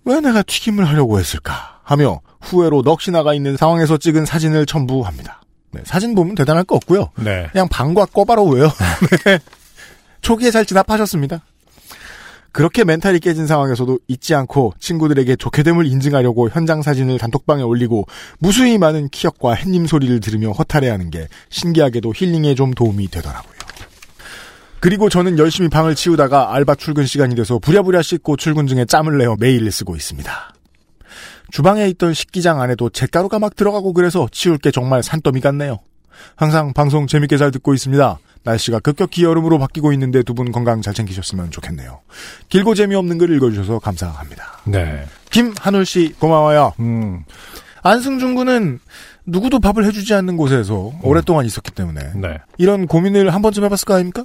왜 내가 튀김을 하려고 했을까 하며 후회로 넋이 나가 있는 상황에서 찍은 사진을 첨부합니다. 네, 사진 보면 대단할 거 없고요. 네. 그냥 방과 꺼바로우예요. 네. 초기에 잘 진압하셨습니다. 그렇게 멘탈이 깨진 상황에서도 잊지 않고 친구들에게 좋게 됨을 인증하려고 현장 사진을 단톡방에 올리고 무수히 많은 키역과 햇님 소리를 들으며 허탈해하는 게 신기하게도 힐링에 좀 도움이 되더라고요. 그리고 저는 열심히 방을 치우다가 알바 출근 시간이 돼서 부랴부랴 씻고 출근 중에 짬을 내어 메일을 쓰고 있습니다. 주방에 있던 식기장 안에도 잿가루가 막 들어가고 그래서 치울 게 정말 산더미 같네요. 항상 방송 재밌게 잘 듣고 있습니다. 날씨가 급격히 여름으로 바뀌고 있는데 두 분 건강 잘 챙기셨으면 좋겠네요. 길고 재미없는 글 읽어주셔서 감사합니다. 네. 김한울 씨 고마워요. 음. 안승준 군은 누구도 밥을 해주지 않는 곳에서 오랫동안 있었기 때문에 네. 이런 고민을 한 번쯤 해봤을 거 아닙니까?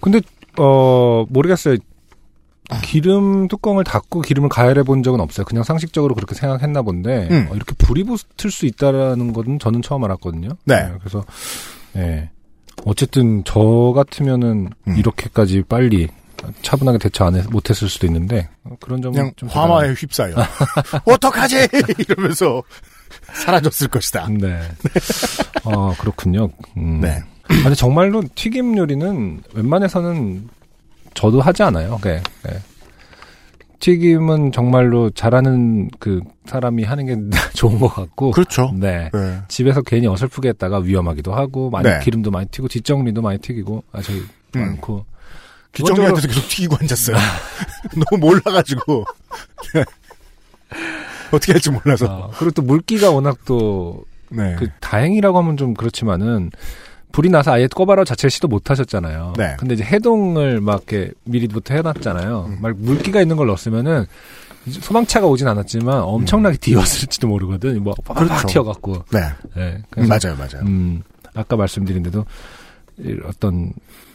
근데 어 모르겠어요. 기름 뚜껑을 닫고 기름을 가열해 본 적은 없어요. 그냥 상식적으로 그렇게 생각했나 본데 음. 어, 이렇게 불이 붙을 수 있다라는 것은 저는 처음 알았거든요. 네. 그래서 예. 어쨌든 저 같으면은 음. 이렇게까지 빨리 차분하게 대처 안 해, 못했을 수도 있는데 어, 그런 점은 그냥 좀 화마에 휩싸여. 어떡하지? 이러면서 사라졌을 것이다. 대단한- 네. 어 그렇군요. 음. 네. 아, 근데 정말로 튀김 요리는 웬만해서는 저도 하지 않아요. 네. 네. 튀김은 정말로 잘하는 그 사람이 하는 게 좋은 것 같고. 그렇죠. 네. 네. 집에서 괜히 어설프게 했다가 위험하기도 하고, 많이 네. 기름도 많이 튀고, 뒷정리도 많이 튀기고, 아, 저기, 음. 많고. 뒷정리할 때도 계속 튀기고 앉았어요. 너무 몰라가지고. 어떻게 할지 몰라서. 어, 그리고 또 물기가 워낙 또, 네. 그, 다행이라고 하면 좀 그렇지만은, 불이 나서 아예 꺼바로 자체를 시도 못 하셨잖아요. 네. 근데 이제 해동을 막 이렇게 미리부터 해놨잖아요. 음. 막 물기가 있는 걸 넣었으면은, 소방차가 오진 않았지만 엄청나게 뒤었을지도 모르거든. 뭐, 빡 음. 그렇죠. 튀어갖고. 네. 네. 음, 맞아요, 맞아요. 음, 아까 말씀드린 대로 이 어떤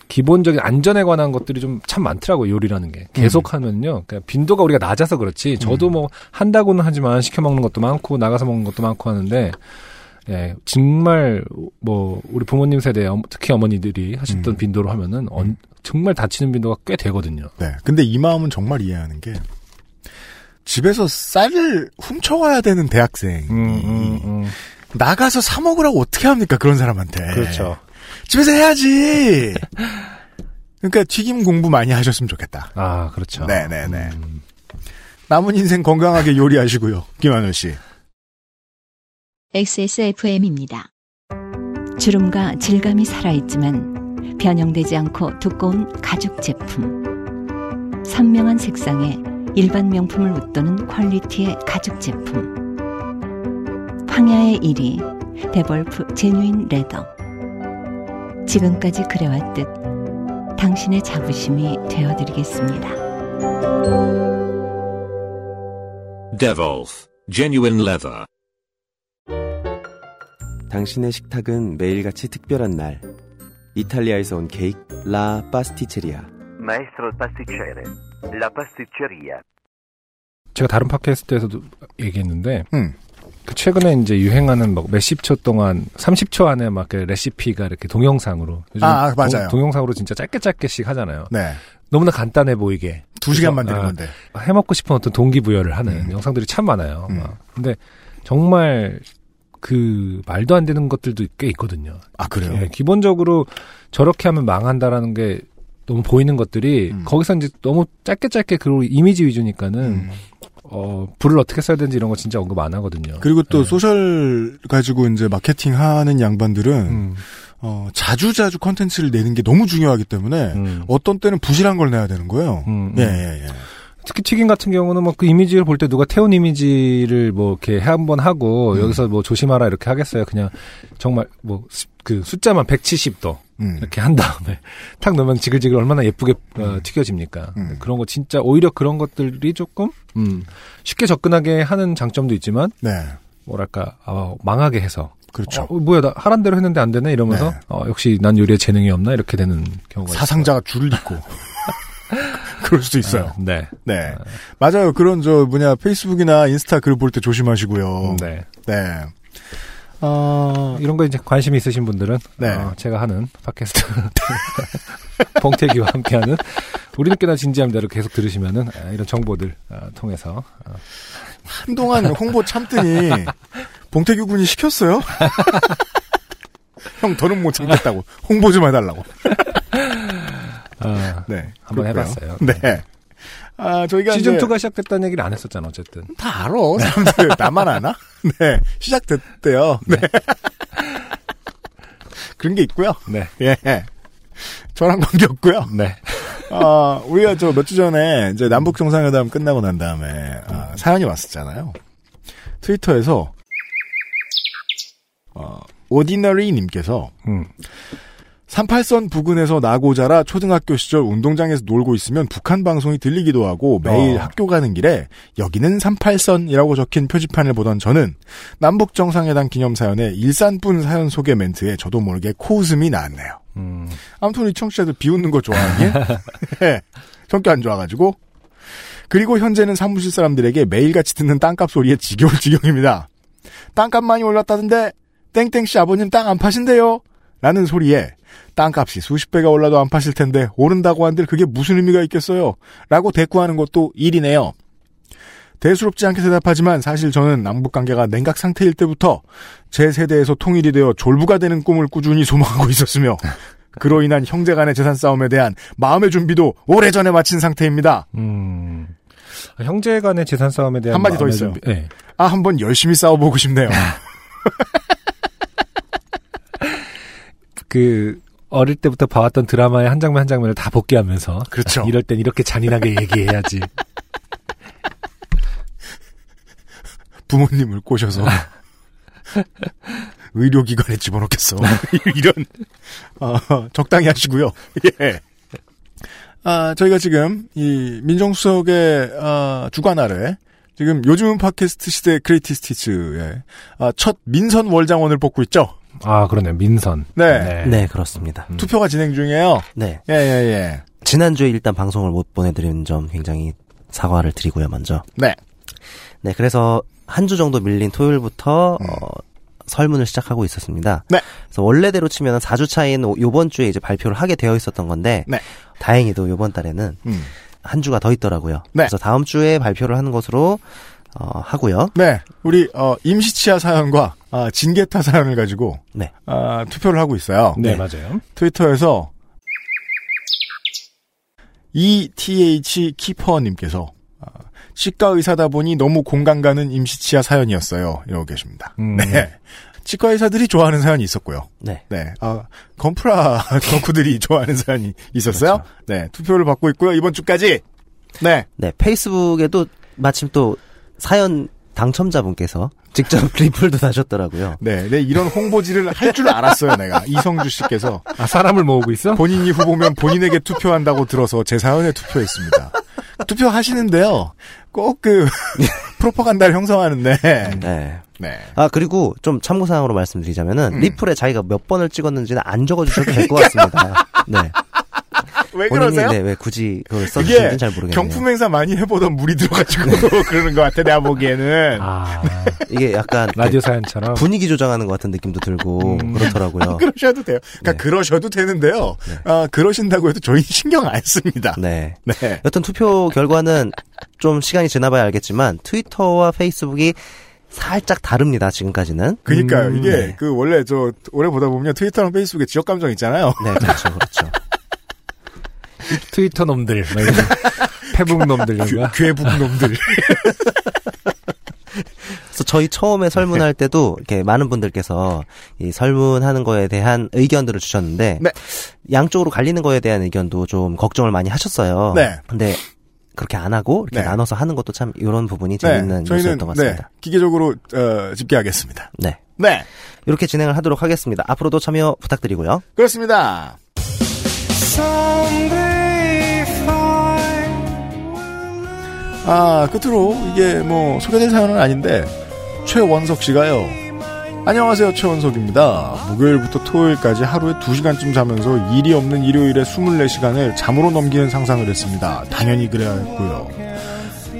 기본적인 안전에 관한 것들이 좀 참 많더라고요, 요리라는 게. 계속 하면요. 그러니까 빈도가 우리가 낮아서 그렇지. 저도 뭐 한다고는 하지만 시켜 먹는 것도 많고 나가서 먹는 것도 많고 하는데 예, 정말 뭐 우리 부모님 세대 특히 어머니들이 하셨던 음. 빈도로 하면은 언- 정말 다치는 빈도가 꽤 되거든요. 네. 근데 이 마음은 정말 이해하는 게, 집에서 쌀을 훔쳐와야 되는 대학생이 음, 나가서 사 먹으라고 어떻게 합니까 그런 사람한테 그렇죠. 집에서 해야지 그러니까 튀김 공부 많이 하셨으면 좋겠다 아, 그렇죠. 네네네 음. 남은 인생 건강하게 요리하시고요 김한울 씨 XSFM입니다. 주름과 질감이 살아있지만 변형되지 않고 두꺼운 가죽 제품. 선명한 색상에 일반 명품을 웃도는 퀄리티의 가죽 제품. 황야의 1위 데볼프 genuine leather. 지금까지 그래왔듯 당신의 자부심이 되어드리겠습니다. Devolf Genuine Leather. 당신의 식탁은 매일같이 특별한 날. 이탈리아에서 온 케이크 라 파스티체리아. Maestro il pasticcere. La pasticceria. 제가 다른 팟캐스트에서도 얘기했는데 음. 그 최근에 이제 유행하는 막 몇십 초 동안 30초 안에 막 그 레시피가 이렇게 동영상으로 요즘 아, 아, 맞아요. 동, 영상으로 진짜 짧게 짧게씩 하잖아요. 네. 너무나 간단해 보이게 두 시간 그래서, 만드는 아, 건데 해먹고 싶은 어떤 동기부여를 하는 음. 영상들이 참 많아요. 음. 막. 근데 정말 그 말도 안 되는 것들도 꽤 있거든요. 아 그래요 예, 기본적으로 저렇게 하면 망한다라는 게 너무 보이는 것들이 음. 거기서 이제 너무 짧게 짧게 그리고 이미지 위주니까는 음. 어 불을 어떻게 써야 되는지 이런 거 진짜 언급 안 하거든요. 그리고 또 네. 소셜 가지고 이제 마케팅 하는 양반들은 음, 어, 자주 자주 컨텐츠를 내는 게 너무 중요하기 때문에 음. 어떤 때는 부실한 걸 내야 되는 거예요. 음, 음. 예, 예, 예. 특히 튀김 같은 경우는 뭐 그 이미지를 볼 때 누가 태운 이미지를 뭐 이렇게 한번 하고 음. 여기서 뭐 조심하라 이렇게 하겠어요. 그냥 정말 뭐 그 숫자만 170도 음. 이렇게 한 다음에 탁 넣으면 지글지글 얼마나 예쁘게 어, 튀겨집니까. 음. 그런 거 진짜 오히려 그런 것들이 조금 음, 쉽게 접근하게 하는 장점도 있지만 네. 뭐랄까 어, 망하게 해서 그렇죠. 어, 뭐야 나 하란 대로 했는데 안 되네 이러면서 네. 어, 역시 난 요리에 재능이 없나 이렇게 되는 경우가 사상자가 줄을 잇고. 그럴 수도 있어요. 있어요. 네. 네. 맞아요. 그런 저 뭐냐 페이스북이나 인스타 글 볼 때 조심하시고요. 네. 네. 어, 이런 거 이제 관심 있으신 분들은 네. 어, 제가 하는 팟캐스트 봉태기와 함께하는 우리는 꽤나 진지합니다를 계속 들으시면은 아, 이런 정보들 아, 통해서 어, 한동안 홍보 참더니 봉태규 군이 시켰어요. 형 더는 못 참겠다고 홍보 좀 해달라고. 아, 네. 한번. 해봤어요. 네. 아 저희가 시즌 이제 2가 시작됐다는 얘기를 안 했었잖아 어쨌든. 다 알아. 사람들 나만 아나? 네. 시작됐대요. 네. 그런 게 있고요. 네. 예. 저랑 관계 없고요. 네. 아, 우리가 저 몇 주 전에 이제 남북 정상회담 끝나고 난 다음에 아, 사연이 왔었잖아요. 트위터에서 어, 오디너리 님께서 음. 38선 부근에서 나고 자라 초등학교 시절 운동장에서 놀고 있으면 북한 방송이 들리기도 하고 매일 어. 학교 가는 길에 여기는 38선이라고 적힌 표지판을 보던 저는 남북 정상회담 기념 사연의 일산분 사연 소개 멘트에 저도 모르게 코웃음이 나왔네요. 음. 아무튼 우리 청취자들 비웃는 거 좋아하니? 예. 성격 안 좋아가지고. 그리고 현재는 사무실 사람들에게 매일같이 듣는 땅값 소리에 지겨울 지경입니다. 땅값 많이 올랐다던데 땡땡씨 아버님 땅 안 파신대요? 라는 소리에 땅값이 수십 배가 올라도 안 파실 텐데 오른다고 한들 그게 무슨 의미가 있겠어요? 라고 대꾸하는 것도 일이네요. 대수롭지 않게 대답하지만 사실 저는 남북 관계가 냉각 상태일 때부터 제 세대에서 통일이 되어 졸부가 되는 꿈을 꾸준히 소망하고 있었으며 그로 인한 형제 간의 재산 싸움에 대한 마음의 준비도 오래전에 마친 상태입니다. 음. 아, 형제 간의 재산 싸움에 대한 한마디 더 있어요. 준비- 네. 아, 한번 열심히 싸워보고 싶네요. 그 어릴 때부터 봐왔던 드라마의 한 장면 한 장면을 다 복귀하면서 그렇죠. 이럴 땐 이렇게 잔인하게 얘기해야지. 부모님을 꼬셔서 의료기관에 집어넣겠어. 이런 어, 적당히 하시고요. 예. 아, 저희가 지금 이 민정수석의 아, 주관 아래 지금 요즘은 팟캐스트 시대 크리티스티츠의 아, 첫 민선 월장원을 뽑고 있죠. 아 그러네 민선. 네. 네, 그렇습니다. 투표가 진행 중이에요. 네. 예, 예, 예. 지난주에 일단 방송을 못 보내드린 점 굉장히 사과를 드리고요, 먼저. 네. 네, 그래서 한 주 정도 밀린 토요일부터 어, 설문을 시작하고 있었습니다. 네. 그래서 원래대로 치면 4주 차인 오- 요번 주에 이제 발표를 하게 되어 있었던 건데 네. 다행히도 요번 달에는 음. 한 주가 더 있더라고요. 네. 그래서 다음 주에 발표를 하는 것으로 어, 하고요. 네. 우리 어, 임시치아 사연과 아, 진게타 사연을 가지고 네. 아, 투표를 하고 있어요. 네, 맞아요. 트위터에서 ETH 키퍼님께서 아, 치과 의사다 보니 너무 공감 가는 임시치아 사연이었어요. 이러고 계십니다. 음. 네. 치과 의사들이 좋아하는 사연이 있었고요. 네. 네. 아, 건프라 덕후들이 좋아하는 사연이 있었어요. 그렇죠. 네. 투표를 받고 있고요. 이번 주까지. 네. 네, 페이스북에도 마침 또 사연 당첨자분께서 직접 리플도 다셨더라고요. 네. 네. 이런 홍보지를 할 줄 알았어요. 내가. 이성주 씨께서. 아 사람을 모으고 있어? 본인이 후보면 본인에게 투표한다고 들어서 제 사연에 투표했습니다. 투표하시는데요. 꼭 그 프로파간다를 형성하는데. 네. 네. 아 그리고 좀 참고사항으로 말씀드리자면은 음. 리플에 자기가 몇 번을 찍었는지는 안 적어주셔도 될 것 같습니다. 네. 왜 그러세요? 네, 왜 굳이 그걸 이게 써주시는지 잘 모르겠네요. 경품 행사 많이 해보던 물이 들어가지고 그러는 것 같아. 내가 보기에는. 아 이게 약간 라디오 사연처럼. 분위기 조정하는 것 같은 느낌도 들고 음. 그렇더라고요. 그러셔도 돼요. 그러니까 네. 그러셔도 되는데요. 네. 아, 그러신다고 해도 저희 신경 안 씁니다. 네. 네. 여튼 투표 결과는 좀 시간이 지나봐야 알겠지만 트위터와 페이스북이 살짝 다릅니다. 지금까지는. 그니까요. 음, 이게 네. 그 원래 저 오래 보다 보면 트위터랑 페이스북에 지역 감정 있잖아요. 네, 그렇죠, 그렇죠. 트위터 놈들, 막 이런 페북 놈들. 괴북 놈들. 그래서 저희 처음에 설문할 때도 이렇게 많은 분들께서 이 설문하는 거에 대한 의견들을 주셨는데 네. 양쪽으로 갈리는 거에 대한 의견도 좀 걱정을 많이 하셨어요. 네. 근데 그렇게 안 하고 이렇게 네. 나눠서 하는 것도 참 이런 부분이 재밌는 저희는 요소였던 것 네, 같습니다. 기계적으로 어, 집계하겠습니다. 네. 네. 이렇게 진행을 하도록 하겠습니다. 앞으로도 참여 부탁드리고요. 그렇습니다. 아, 끝으로 이게 뭐 소개될 사연은 아닌데 최원석 씨가요. 안녕하세요 최원석입니다. 목요일부터 토요일까지 하루에 2시간쯤 자면서 일이 없는 일요일에 24시간을 잠으로 넘기는 상상을 했습니다. 당연히 그래야 했고요.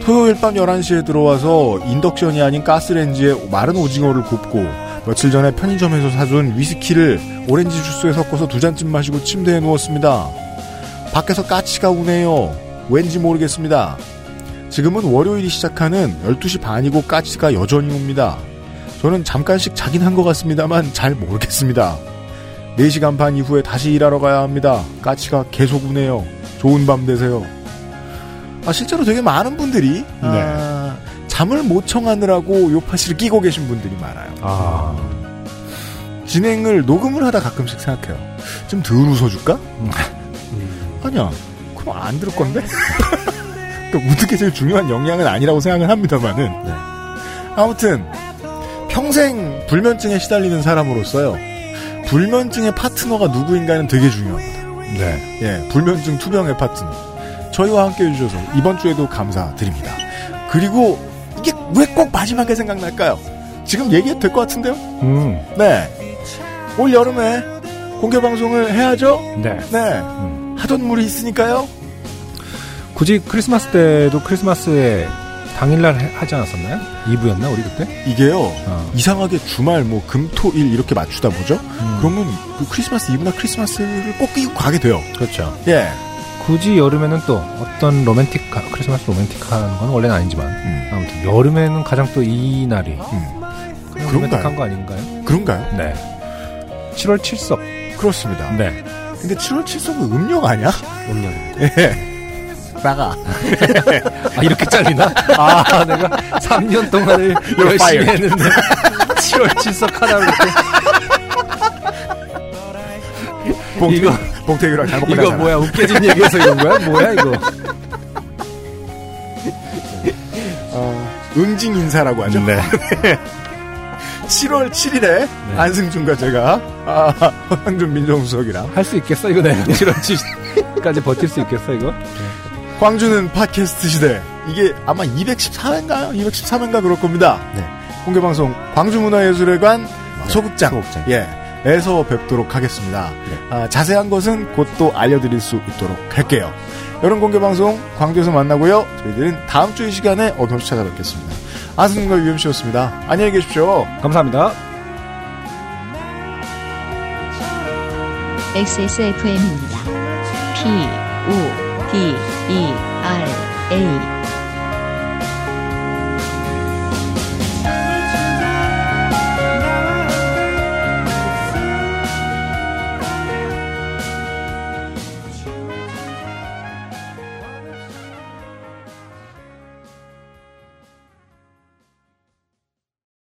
토요일 밤 11시에 들어와서 인덕션이 아닌 가스레인지에 마른 오징어를 굽고 며칠 전에 편의점에서 사준 위스키를 오렌지 주스에 섞어서 두 잔쯤 마시고 침대에 누웠습니다. 밖에서 까치가 우네요. 왠지 모르겠습니다. 지금은 월요일이 시작하는 12시 반이고 까치가 여전히 웁니다. 저는 잠깐씩 자긴 한 것 같습니다만 잘 모르겠습니다. 4시간 반 이후에 다시 일하러 가야 합니다. 까치가 계속 우네요. 좋은 밤 되세요. 아, 실제로 되게 많은 분들이 아, 잠을 못 청하느라고 요파시를 끼고 계신 분들이 많아요. 아, 진행을 녹음을 하다 가끔씩 생각해요. 좀 덜 웃어줄까? 아니야. 그럼 안 들을 건데? 그러니까 웃는 게 제일 중요한 역량은 아니라고 생각을 합니다만은. 아무튼, 평생 불면증에 시달리는 사람으로서요. 불면증의 파트너가 누구인가는 되게 중요합니다. 네. 예, 불면증 투병의 파트너. 저희와 함께 해주셔서 이번 주에도 감사드립니다. 그리고 왜 꼭 마지막에 생각날까요? 지금 얘기해도 될 것 같은데요? 음, 네. 올 여름에 공개 방송을 해야죠? 네. 네. 하던 물이 있으니까요? 굳이 크리스마스 때도 크리스마스에 당일날 해- 하지 않았었나요? 2부였나 우리 그때? 이게요, 어. 이상하게 주말 뭐 금, 토, 일 이렇게 맞추다 보죠? 음, 그러면 그 크리스마스 이브나 크리스마스를 꼭 끼고 가게 돼요. 그렇죠. 예. 굳이 여름에는 또 어떤 로맨틱 크리스마스 로맨틱한 건 원래는 아니지만 음. 아무튼 여름에는 가장 또 이 날이 음. 로맨틱한 거 아닌가요? 그런가요? 네. 7월 7석. 그렇습니다. 네. 근데 7월 7석은 음력 아니야? 음력. 예. 나가. 아 이렇게 잘리나? 아 내가 3년 동안을 열심히. 했는데 7월 7석 하나 이렇게 이거 봉태규랑 잘못 이거 끝나잖아. 뭐야 웃겨진 얘기해서 이런 거야? 뭐야 이거? 어, 응징 인사라고 하죠. 네. 7월 7일에 안승준과 제가 아, 황준 민정수석이랑 할 수 있겠어 이거 내가 7월 7일까지 버틸 수 있겠어 이거? 광주는 팟캐스트 시대 이게 아마 214회인가요? 213회인가 그럴 겁니다. 네. 공개방송 광주문화예술회관 소극장, 소극장. 예 에서 뵙도록 하겠습니다. 아, 자세한 것은 곧 또 알려드릴 수 있도록 할게요. 여름 공개 방송 광주에서 만나고요. 저희들은 다음 주 이 시간에 어김없이 찾아뵙겠습니다. 안승준과 유엠씨였습니다. 안녕히 계십시오. 감사합니다. XSFM입니다. P, O, D, E, R, A.